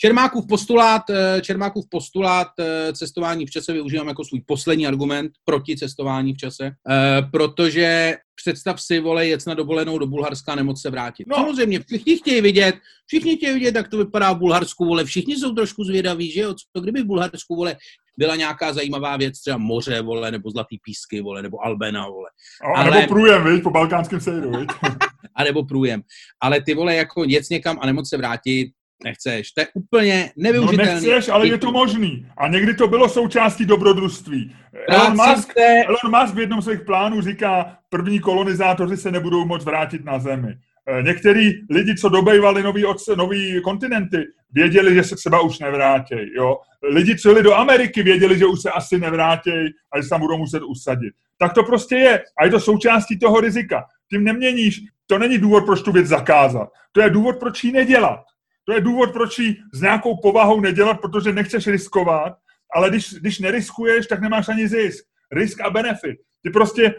Čermákův postulát, eh, Čermákův postulát eh, cestování v čase využívám jako svůj poslední argument proti cestování v čase, eh, protože představ si, vole, jet na dovolenou do Bulharska a nemoc se vrátit. No. Samozřejmě, všichni chtějí vidět, všichni chtějí vidět, jak to vypadá v Bulharsku, vole, všichni jsou trošku zvědaví, že jo, co kdyby v Bulharsku, vole, byla nějaká zajímavá věc, třeba moře, vole, nebo zlatý písky, vole, nebo Albena, vole. No, Ale... Nebo průjem, viď, po balkánském sejdu, viď? a nebo průjem. Ale ty vole, jako jet někam a nemoc se vrátit, Nechceš, to je úplně nevyužitelné. No nechceš, ale je to možný. A někdy to bylo součástí dobrodružství. Elon Musk, Elon Musk v jednom svých plánů říká, první kolonizátoři se nebudou moc vrátit na Zemi. Eh, některý lidi, co dobejvali nový, nový kontinenty, věděli, že se třeba už nevrátí. Jo? Lidi, co jeli do Ameriky, věděli, že už se asi nevrátí a že se tam budou muset usadit. Tak to prostě je. A je to součástí toho rizika. Tím neměníš. To není důvod, proč tu věc zakázat. To je důvod, proč ji nedělat. To je důvod, proč ji s nějakou povahou nedělat, protože nechceš riskovat, ale když, když neriskuješ, tak nemáš ani zisk. Risk a benefit. Ty prostě,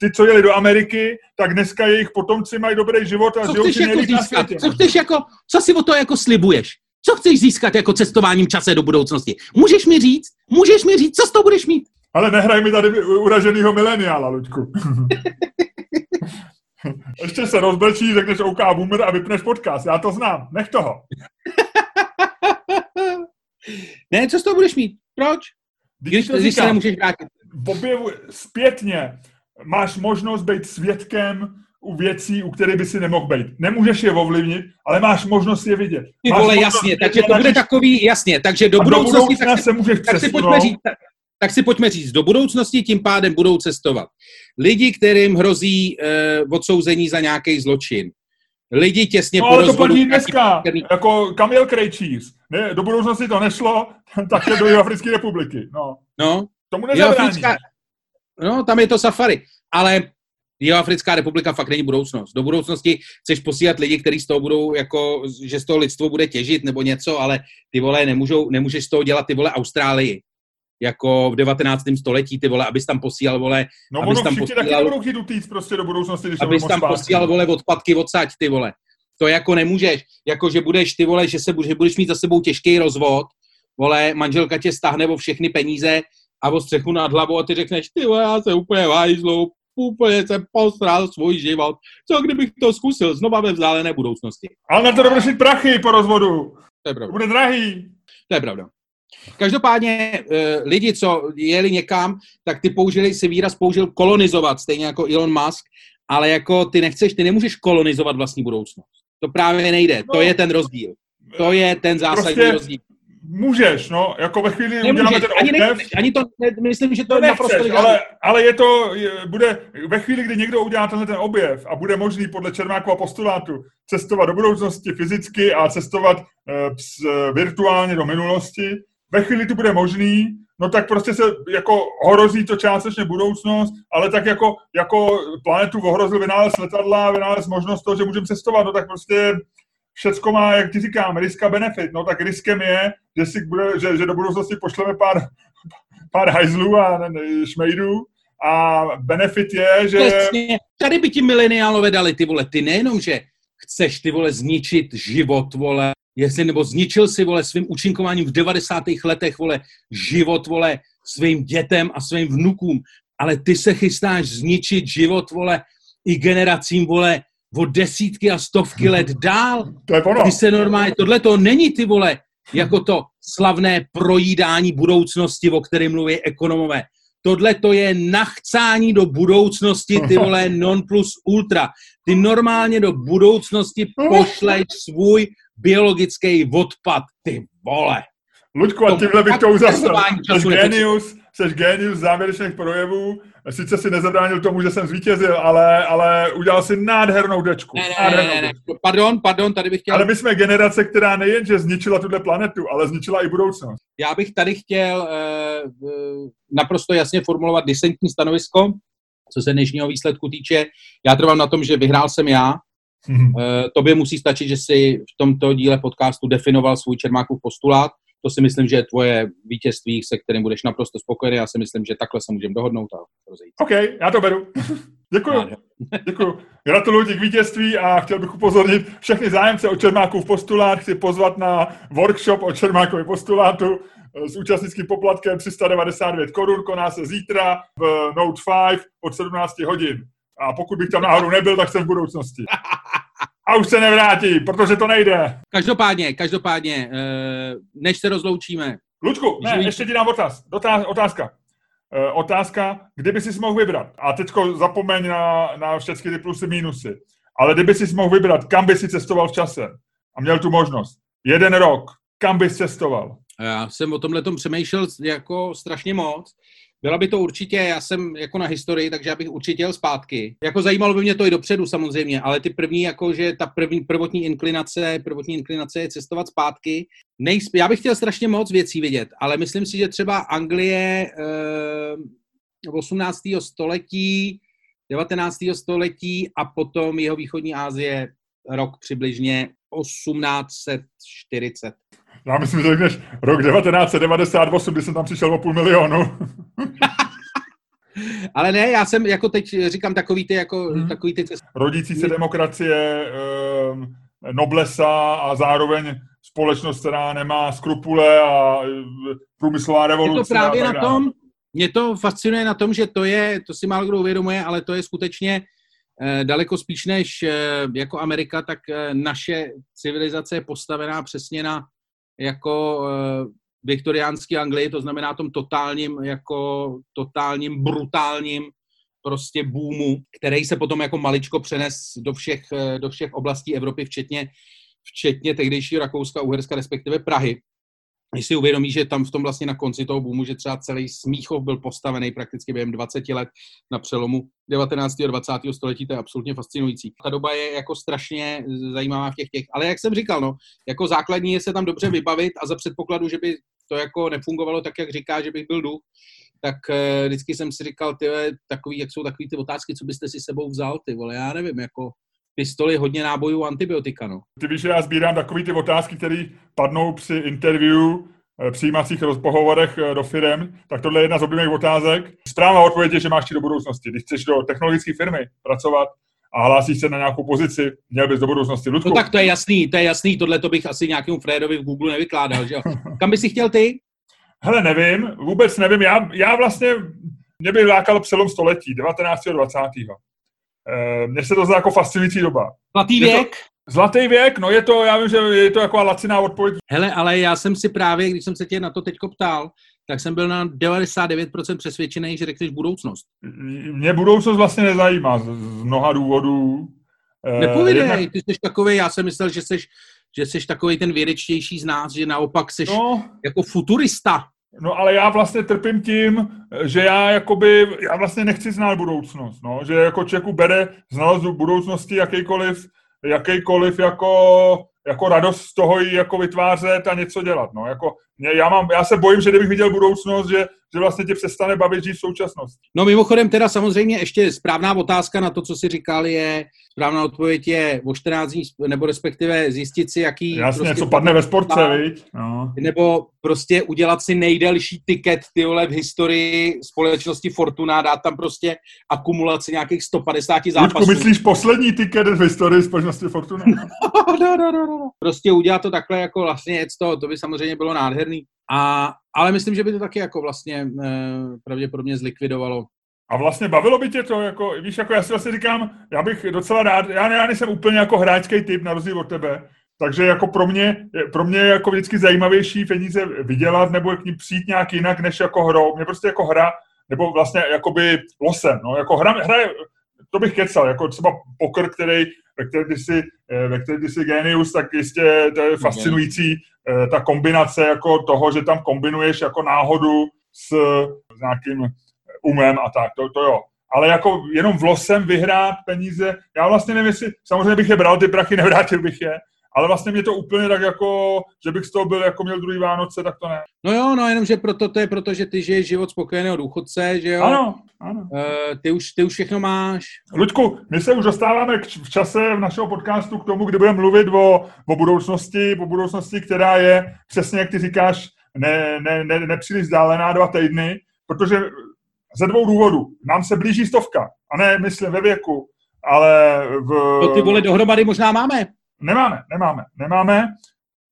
ty, co jeli do Ameriky, tak dneska jejich potomci mají dobrý život a co žijou si jako získat? Co chceš jako, co si o to jako slibuješ? Co chceš získat jako cestováním čase do budoucnosti? Můžeš mi říct? Můžeš mi říct, co z toho budeš mít? Ale nehraj mi tady uraženýho mileniála, Luďku. Ještě se rozbrčí, řekneš OK boomer a vypneš podcast. Já to znám. Nech toho. ne, co z toho budeš mít? Proč? Když, když, když se nemůžeš vrátit. Objevu, zpětně máš možnost být svědkem u věcí, u kterých by si nemohl být. Nemůžeš je ovlivnit, ale máš možnost je vidět. Ty vole, jasně, takže to bude takový, jasně, takže do budoucnosti... tak, se můžeš tak si pojďme říct, tak si pojďme říct, do budoucnosti tím pádem budou cestovat. Lidi, kterým hrozí uh, odsouzení za nějaký zločin. Lidi těsně no, po ale to platí dneska, který... jako Kamil Krejčíř. Ne, do budoucnosti to nešlo, tak je do Africké republiky. No. no. Tomu nezabrání. No, tam je to safari. Ale Jihoafrická republika fakt není budoucnost. Do budoucnosti chceš posílat lidi, kteří z toho budou, jako, že z toho lidstvo bude těžit nebo něco, ale ty vole nemůžou, nemůžeš z toho dělat ty vole Austrálii jako v 19. století, ty vole, abys tam posílal, vole, no, abys tam posílal, taky nebudou chtít utíct prostě do budoucnosti, když abys tam posílal, vole, odpadky odsaď, ty vole. To jako nemůžeš, jako že budeš, ty vole, že se že budeš mít za sebou těžký rozvod, vole, manželka tě stáhne o všechny peníze a o střechu nad hlavou a ty řekneš, ty vole, já se úplně vážlu, úplně jsem posral svůj život. Co kdybych to zkusil znova ve vzdálené budoucnosti? Ale na to budeš prachy po rozvodu. To je pravda. To bude drahý. To je pravda. Každopádně eh, lidi, co jeli někam, tak ty použili, si výraz použil kolonizovat, stejně jako Elon Musk, ale jako ty nechceš, ty nemůžeš kolonizovat vlastní budoucnost. To právě nejde, no, to je ten rozdíl. To je ten zásadní prostě, rozdíl. Můžeš, no, jako ve chvíli Nemůžeš, uděláme ten ani, objev, ani to, ne, myslím, že to, to nechceš, naprosto ale, ale je to, je, bude, ve chvíli, kdy někdo udělá tenhle ten objev a bude možný podle Čermákova postulátu cestovat do budoucnosti fyzicky a cestovat e, ps, virtuálně do minulosti, ve chvíli to bude možný, no tak prostě se jako horozí to částečně budoucnost, ale tak jako, jako planetu ohrozil vynález letadla, vynález možnost toho, že můžeme cestovat, no tak prostě všecko má, jak ti říkám, risk a benefit. No tak riskem je, že, si bude, že, že do budoucnosti pošleme pár, pár hajzlů a šmejdů, a benefit je, že... Přesně. Tady by ti mileniálové dali ty vole, ty nejenom, že chceš ty vole zničit život, vole, jestli nebo zničil si, vole, svým účinkováním v 90. letech, vole, život, vole, svým dětem a svým vnukům, ale ty se chystáš zničit život, vole, i generacím, vole, o desítky a stovky let dál. To je ono. Ty se normálně, tohle to není, ty vole, jako to slavné projídání budoucnosti, o kterém mluví ekonomové. Tohle to je nachcání do budoucnosti, ty vole, non plus ultra. Ty normálně do budoucnosti pošleš svůj biologický odpad, ty vole. Luďku, a tímhle bych to uzavřel. Jsi genius, jsi genius závěrečných projevů. Sice si nezabránil tomu, že jsem zvítězil, ale, ale udělal si nádhernou dečku. Ne, ne, nádhernou ne, ne, ne. Pardon, pardon, tady bych chtěl... Ale my jsme generace, která nejenže zničila tuhle planetu, ale zničila i budoucnost. Já bych tady chtěl uh, naprosto jasně formulovat disentní stanovisko, co se dnešního výsledku týče. Já trvám na tom, že vyhrál jsem já, Mm-hmm. Tobě musí stačit, že si v tomto díle podcastu definoval svůj Čermákův postulát. To si myslím, že je tvoje vítězství, se kterým budeš naprosto spokojený. Já si myslím, že takhle se můžeme dohodnout a rozejít. OK, já to beru. Děkuji. Děkuji. Gratuluji ti k vítězství a chtěl bych upozornit všechny zájemce o Čermákův postulát. Chci pozvat na workshop o Čermákově postulátu s účastnickým poplatkem 399 korun. Koná se zítra v Note 5 od 17 hodin. A pokud bych tam náhodou nebyl, tak jsem v budoucnosti. A už se nevrátí, protože to nejde. Každopádně, každopádně, eh, než se rozloučíme. Lučku, ne, ještě ti dám otáz, Dotaz, otázka. E, otázka, kdyby si mohl vybrat, a teďko zapomeň na, na všechny ty plusy, mínusy, ale kdyby si mohl vybrat, kam by si cestoval v čase a měl tu možnost, Jeden rok. Kam bys cestoval? Já jsem o tomhle tom přemýšlel jako strašně moc. Byla by to určitě, já jsem jako na historii, takže já bych určitě jel zpátky. Jako zajímalo by mě to i dopředu samozřejmě, ale ty první, jako že ta první, prvotní inklinace, prvotní inklinace je cestovat zpátky. Nejsp, já bych chtěl strašně moc věcí vidět, ale myslím si, že třeba Anglie eh, 18. století, 19. století a potom jeho východní Asie rok přibližně 1840. Já myslím, že řekneš rok 1998, kdy jsem tam přišel o půl milionu. Ale ne, já jsem jako teď říkám takový ty, jako, hmm. takový ty cesty. Rodící se demokracie, um, noblesa a zároveň společnost, která nemá skrupule a průmyslová revoluce. Je to právě na tom, mě to fascinuje na tom, že to je, to si málo kdo uvědomuje, ale to je skutečně eh, daleko spíš než eh, jako Amerika, tak eh, naše civilizace je postavená přesně na jako uh, viktoriánský Anglii, to znamená tom totálním, jako totálním, brutálním prostě boomu, který se potom jako maličko přenes do všech, eh, do všech oblastí Evropy, včetně, včetně tehdejšího Rakouska, Uherska, respektive Prahy když si uvědomí, že tam v tom vlastně na konci toho boomu, že třeba celý Smíchov byl postavený prakticky během 20 let na přelomu 19. a 20. století, to je absolutně fascinující. Ta doba je jako strašně zajímavá v těch těch, ale jak jsem říkal, no, jako základní je se tam dobře vybavit a za předpokladu, že by to jako nefungovalo tak, jak říká, že bych byl duch, tak uh, vždycky jsem si říkal, ty takový, jak jsou takový ty otázky, co byste si sebou vzal, ty vole, já nevím, jako pistoli, hodně nábojů, antibiotika, no. Ty víš, že já sbírám takový ty otázky, které padnou při interview, eh, přijímacích rozpohovorech eh, do firm, tak tohle je jedna z oblíbených otázek. Správná odpověď je, že máš ti do budoucnosti. Když chceš do technologické firmy pracovat a hlásíš se na nějakou pozici, měl bys do budoucnosti. Ludku. No tak to je jasný, to je jasný, tohle to bych asi nějakému Fredovi v Google nevykládal, že jo. Kam bys si chtěl ty? Hele, nevím, vůbec nevím. Já, já vlastně, mě by lákal přelom století, 19. a 20. Eh, mně se to zdá jako fascinující doba. Zlatý věk? To, zlatý věk, no je to, já vím, že je to jako laciná odpověď. Hele, ale já jsem si právě, když jsem se tě na to teďko ptal, tak jsem byl na 99% přesvědčený, že řekneš budoucnost. Mě budoucnost vlastně nezajímá z, z mnoha důvodů. Eh, Nepovídej, Jednak... ty jsi takový, já jsem myslel, že jsi, že jsi takový ten vědečtější z nás, že naopak jsi no, jako futurista. No ale já vlastně trpím tím, že já jakoby, já vlastně nechci znát budoucnost, no, že jako člověku bere znalost budoucnosti jakýkoliv, jakýkoliv jako jako radost z toho jí jako vytvářet a něco dělat. No. Jako, já, mám, já se bojím, že kdybych viděl budoucnost, že, že vlastně tě přestane bavit žít v současnosti. No mimochodem teda samozřejmě ještě správná otázka na to, co si říkal, je, správná odpověď je o 14 dní, nebo respektive zjistit si, jaký... Jasně, prostě co padne ve sportce, viď? No. Nebo prostě udělat si nejdelší tiket ty vole, v historii společnosti Fortuna, dát tam prostě akumulaci nějakých 150 zápasů. Ludku, myslíš poslední tiket v historii společnosti Fortuna? no, no, no, no, no. Prostě udělat to takhle jako vlastně toho, to by samozřejmě bylo nádherný. A, ale myslím, že by to taky jako vlastně e, pravděpodobně zlikvidovalo a vlastně bavilo by tě to, jako, víš, jako já si vlastně říkám, já bych docela rád, já, já nejsem úplně jako hráčský typ, na rozdíl od tebe, takže jako pro mě, pro mě je jako vždycky zajímavější peníze vydělat nebo k ním přijít nějak jinak než jako hrou. Mě prostě jako hra, nebo vlastně jakoby losem, no, jako hra, hra je, to bych kecal, jako třeba poker, který, ve kterém ty jsi, eh, ve kterém ty jsi genius, tak jistě to je fascinující eh, ta kombinace jako toho, že tam kombinuješ jako náhodu s, s nějakým umem a tak, to, to jo. Ale jako jenom v losem vyhrát peníze, já vlastně nevím, jestli, samozřejmě bych je bral, ty prachy nevrátil bych je, ale vlastně mě to úplně tak jako, že bych z toho byl jako měl druhý Vánoce, tak to ne. No jo, no jenom, že proto to je proto, že ty žiješ život spokojeného důchodce, že jo? Ano, ano. Uh, ty, už, ty už všechno máš. Luďku, my se už dostáváme k, v čase v našeho podcastu k tomu, kdy budeme mluvit o, o budoucnosti, o budoucnosti, která je přesně, jak ty říkáš, ne, ne, ne, nepříliš vzdálená dva týdny, protože ze dvou důvodů. Nám se blíží stovka, a ne, myslím, ve věku, ale v... To ty vole dohromady možná máme. Nemáme, nemáme, nemáme.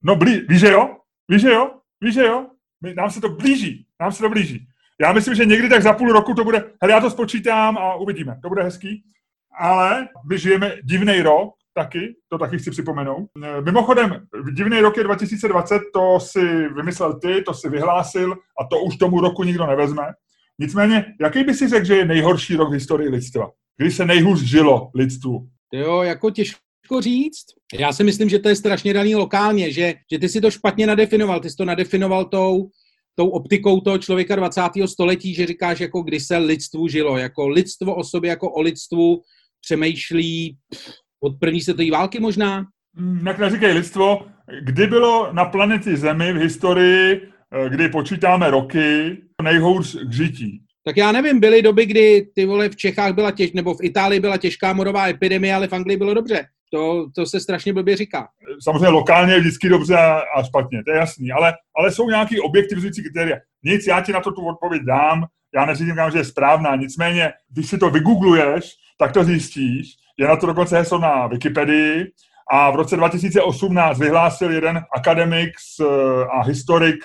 No, blí, víš, že jo? Víš, že jo? Víš, že jo? My, nám se to blíží, nám se to blíží. Já myslím, že někdy tak za půl roku to bude, hele, já to spočítám a uvidíme, to bude hezký. Ale my žijeme divný rok, taky, to taky chci připomenout. Mimochodem, divný rok je 2020, to si vymyslel ty, to si vyhlásil a to už tomu roku nikdo nevezme. Nicméně, jaký by si řekl, že je nejhorší rok v historii lidstva? Kdy se nejhůř žilo lidstvu? Jo, jako těžko těžko říct. Já si myslím, že to je strašně daný lokálně, že, že ty si to špatně nadefinoval. Ty jsi to nadefinoval tou, tou optikou toho člověka 20. století, že říkáš, jako kdy se lidstvu žilo. Jako lidstvo o sobě, jako o lidstvu přemýšlí pff, od první světové války možná? Hmm, jak neříkej lidstvo, kdy bylo na planetě Zemi v historii, eh, kdy počítáme roky, nejhůř k žití? Tak já nevím, byly doby, kdy ty vole v Čechách byla těž, nebo v Itálii byla těžká morová epidemie, ale v Anglii bylo dobře. To, to se strašně blbě říká. Samozřejmě lokálně je vždycky dobře a, a špatně, to je jasný, ale, ale jsou nějaký objektivizující kritéria. Nic, já ti na to tu odpověď dám, já neříkám, že je správná, nicméně, když si to vygoogluješ, tak to zjistíš. Je na to dokonce heslo na Wikipedii a v roce 2018 vyhlásil jeden akademik a historik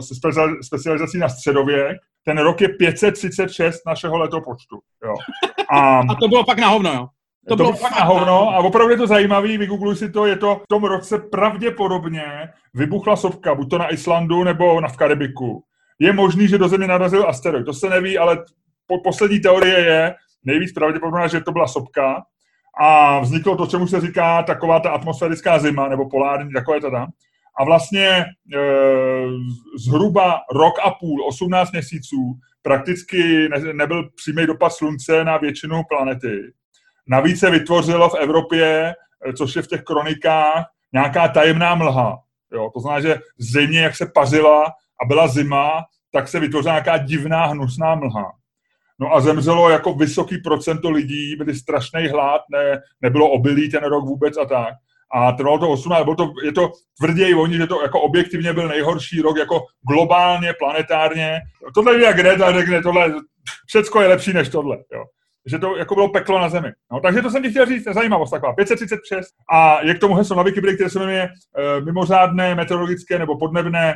se specializací na středověk, ten rok je 536 našeho letopočtu. Jo. A, a to bylo fakt na hovno, jo? To, to bylo fakt na hovno a opravdu je to zajímavý, vygoogluj si to, je to v tom roce pravděpodobně vybuchla sopka, buď to na Islandu nebo na v Karibiku. Je možný, že do Země narazil asteroid, to se neví, ale po, poslední teorie je nejvíc pravděpodobná, že to byla sopka a vzniklo to, čemu se říká taková ta atmosférická zima, nebo polární, takové teda. A vlastně e, zhruba rok a půl, 18 měsíců, prakticky ne, nebyl přímý dopad slunce na většinu planety. Navíc se vytvořilo v Evropě, e, což je v těch kronikách, nějaká tajemná mlha. Jo, to znamená, že země, jak se pařila a byla zima, tak se vytvořila nějaká divná, hnusná mlha. No a zemřelo jako vysoký procento lidí, byli strašný hlad, ne, nebylo obilí ten rok vůbec a tak. A trvalo to 18, bylo to, je to tvrději oni, že to jako objektivně byl nejhorší rok, jako globálně, planetárně. Tohle je jak Greta řekne, tohle, všecko je lepší než tohle. Jo že to jako bylo peklo na zemi. No, takže to jsem ti chtěl říct, zajímavost taková. 536 a je k tomu heslo na Wikipedii, které se jmenuje e, mimořádné meteorologické nebo podnebné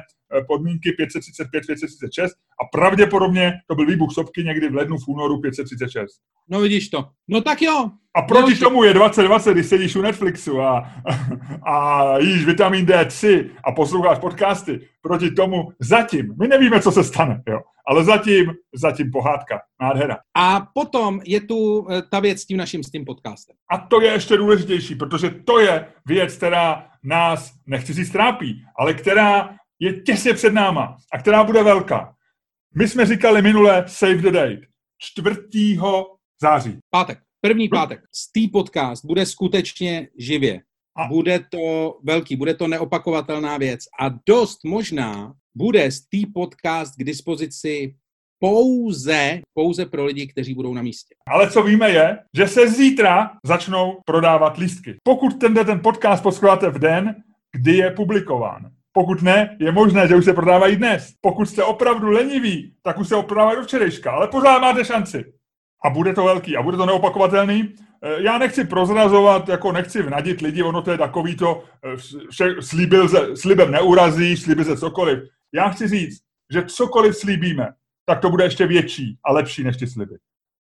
podmínky 535, 536 a pravděpodobně to byl výbuch sopky někdy v lednu, v únoru 536. No vidíš to. No tak jo. A proti no, tomu je 2020, když sedíš u Netflixu a, a jíš vitamin D3 a posloucháš podcasty. Proti tomu zatím, my nevíme, co se stane, jo. Ale zatím, zatím pohádka, nádhera. A potom je tu eh, ta věc s tím naším s tím podcastem. A to je ještě důležitější, protože to je věc, která nás, nechci říct trápí, ale která je těsně před náma a která bude velká. My jsme říkali minule save the date. 4. září. Pátek. První pátek. Stý podcast bude skutečně živě. A bude to velký, bude to neopakovatelná věc. A dost možná bude Stý podcast k dispozici pouze, pouze pro lidi, kteří budou na místě. Ale co víme je, že se zítra začnou prodávat lístky. Pokud ten, ten podcast posloucháte v den, kdy je publikován. Pokud ne, je možné, že už se prodávají dnes. Pokud jste opravdu leniví, tak už se prodávají do včerejška, ale pořád máte šanci. A bude to velký a bude to neopakovatelný. Eh, já nechci prozrazovat, jako nechci vnadit lidi, ono to je takový to, eh, vše, slíbil se, slibem neurazí, slíbil se cokoliv. Já chci říct, že cokoliv slíbíme, tak to bude ještě větší a lepší než ty sliby.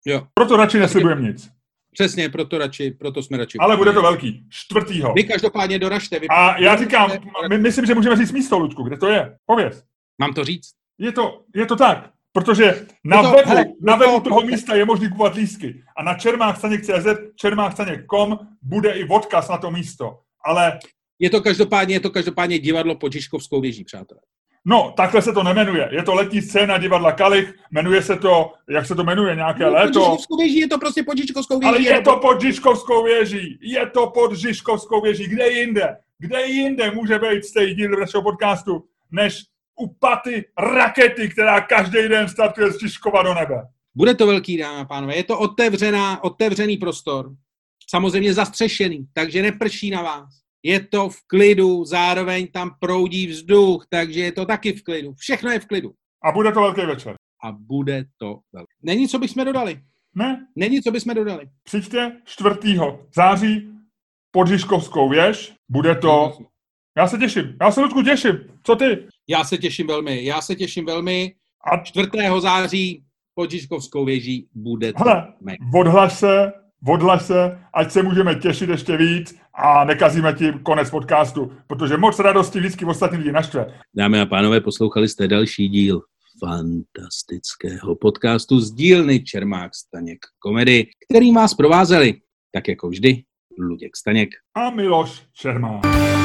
Jo. Proto radši neslibujeme nic. Přesně, proto, radši, proto jsme radši. Ale bude to velký. Čtvrtýho. Vy každopádně doražte. Vy... A já říkám, my, myslím, že můžeme říct místo, Ludku, kde to je. Pověz. Mám to říct? Je to, je to tak. Protože na to, webu, hele, na webu to, toho místa je možný kupovat lístky. A na čermáchstaněk.cz, čermáchstaněk.com bude i odkaz na to místo. Ale... Je to každopádně, je to každopádně divadlo pod Žižkovskou věží, přátelé. No, takhle se to nemenuje. Je to letní scéna divadla Kalich, jmenuje se to, jak se to jmenuje, nějaké no, léto. Pod věží je to prostě pod Žižkovskou věží. Ale je to pod Žižkovskou věží. Je to pod Žižkovskou věží. Kde jinde? Kde jinde může být stejný díl našeho podcastu, než u paty rakety, která každý den startuje z Žižkova do nebe. Bude to velký, dámy a pánové. Je to otevřená, otevřený prostor. Samozřejmě zastřešený, takže neprší na vás. Je to v klidu, zároveň tam proudí vzduch, takže je to taky v klidu. Všechno je v klidu. A bude to velký večer. A bude to velký. Není, co bychom dodali. Ne. Není, co bychom dodali. Přijďte 4. září pod Žižkovskou věž. Bude to... Já se těším. Já se, Ludku, těším. Co ty? Já se těším velmi. Já se těším velmi. A 4. září pod Žižkovskou věží bude to. Hele, odhlaš se, odhlaš se, ať se můžeme těšit ještě víc a nekazíme ti konec podcastu, protože moc radosti vždycky ostatní lidi naštve. Dámy a pánové, poslouchali jste další díl fantastického podcastu z dílny Čermák Staněk komedy, který vás provázeli, tak jako vždy, Luděk Staněk a Miloš Čermák.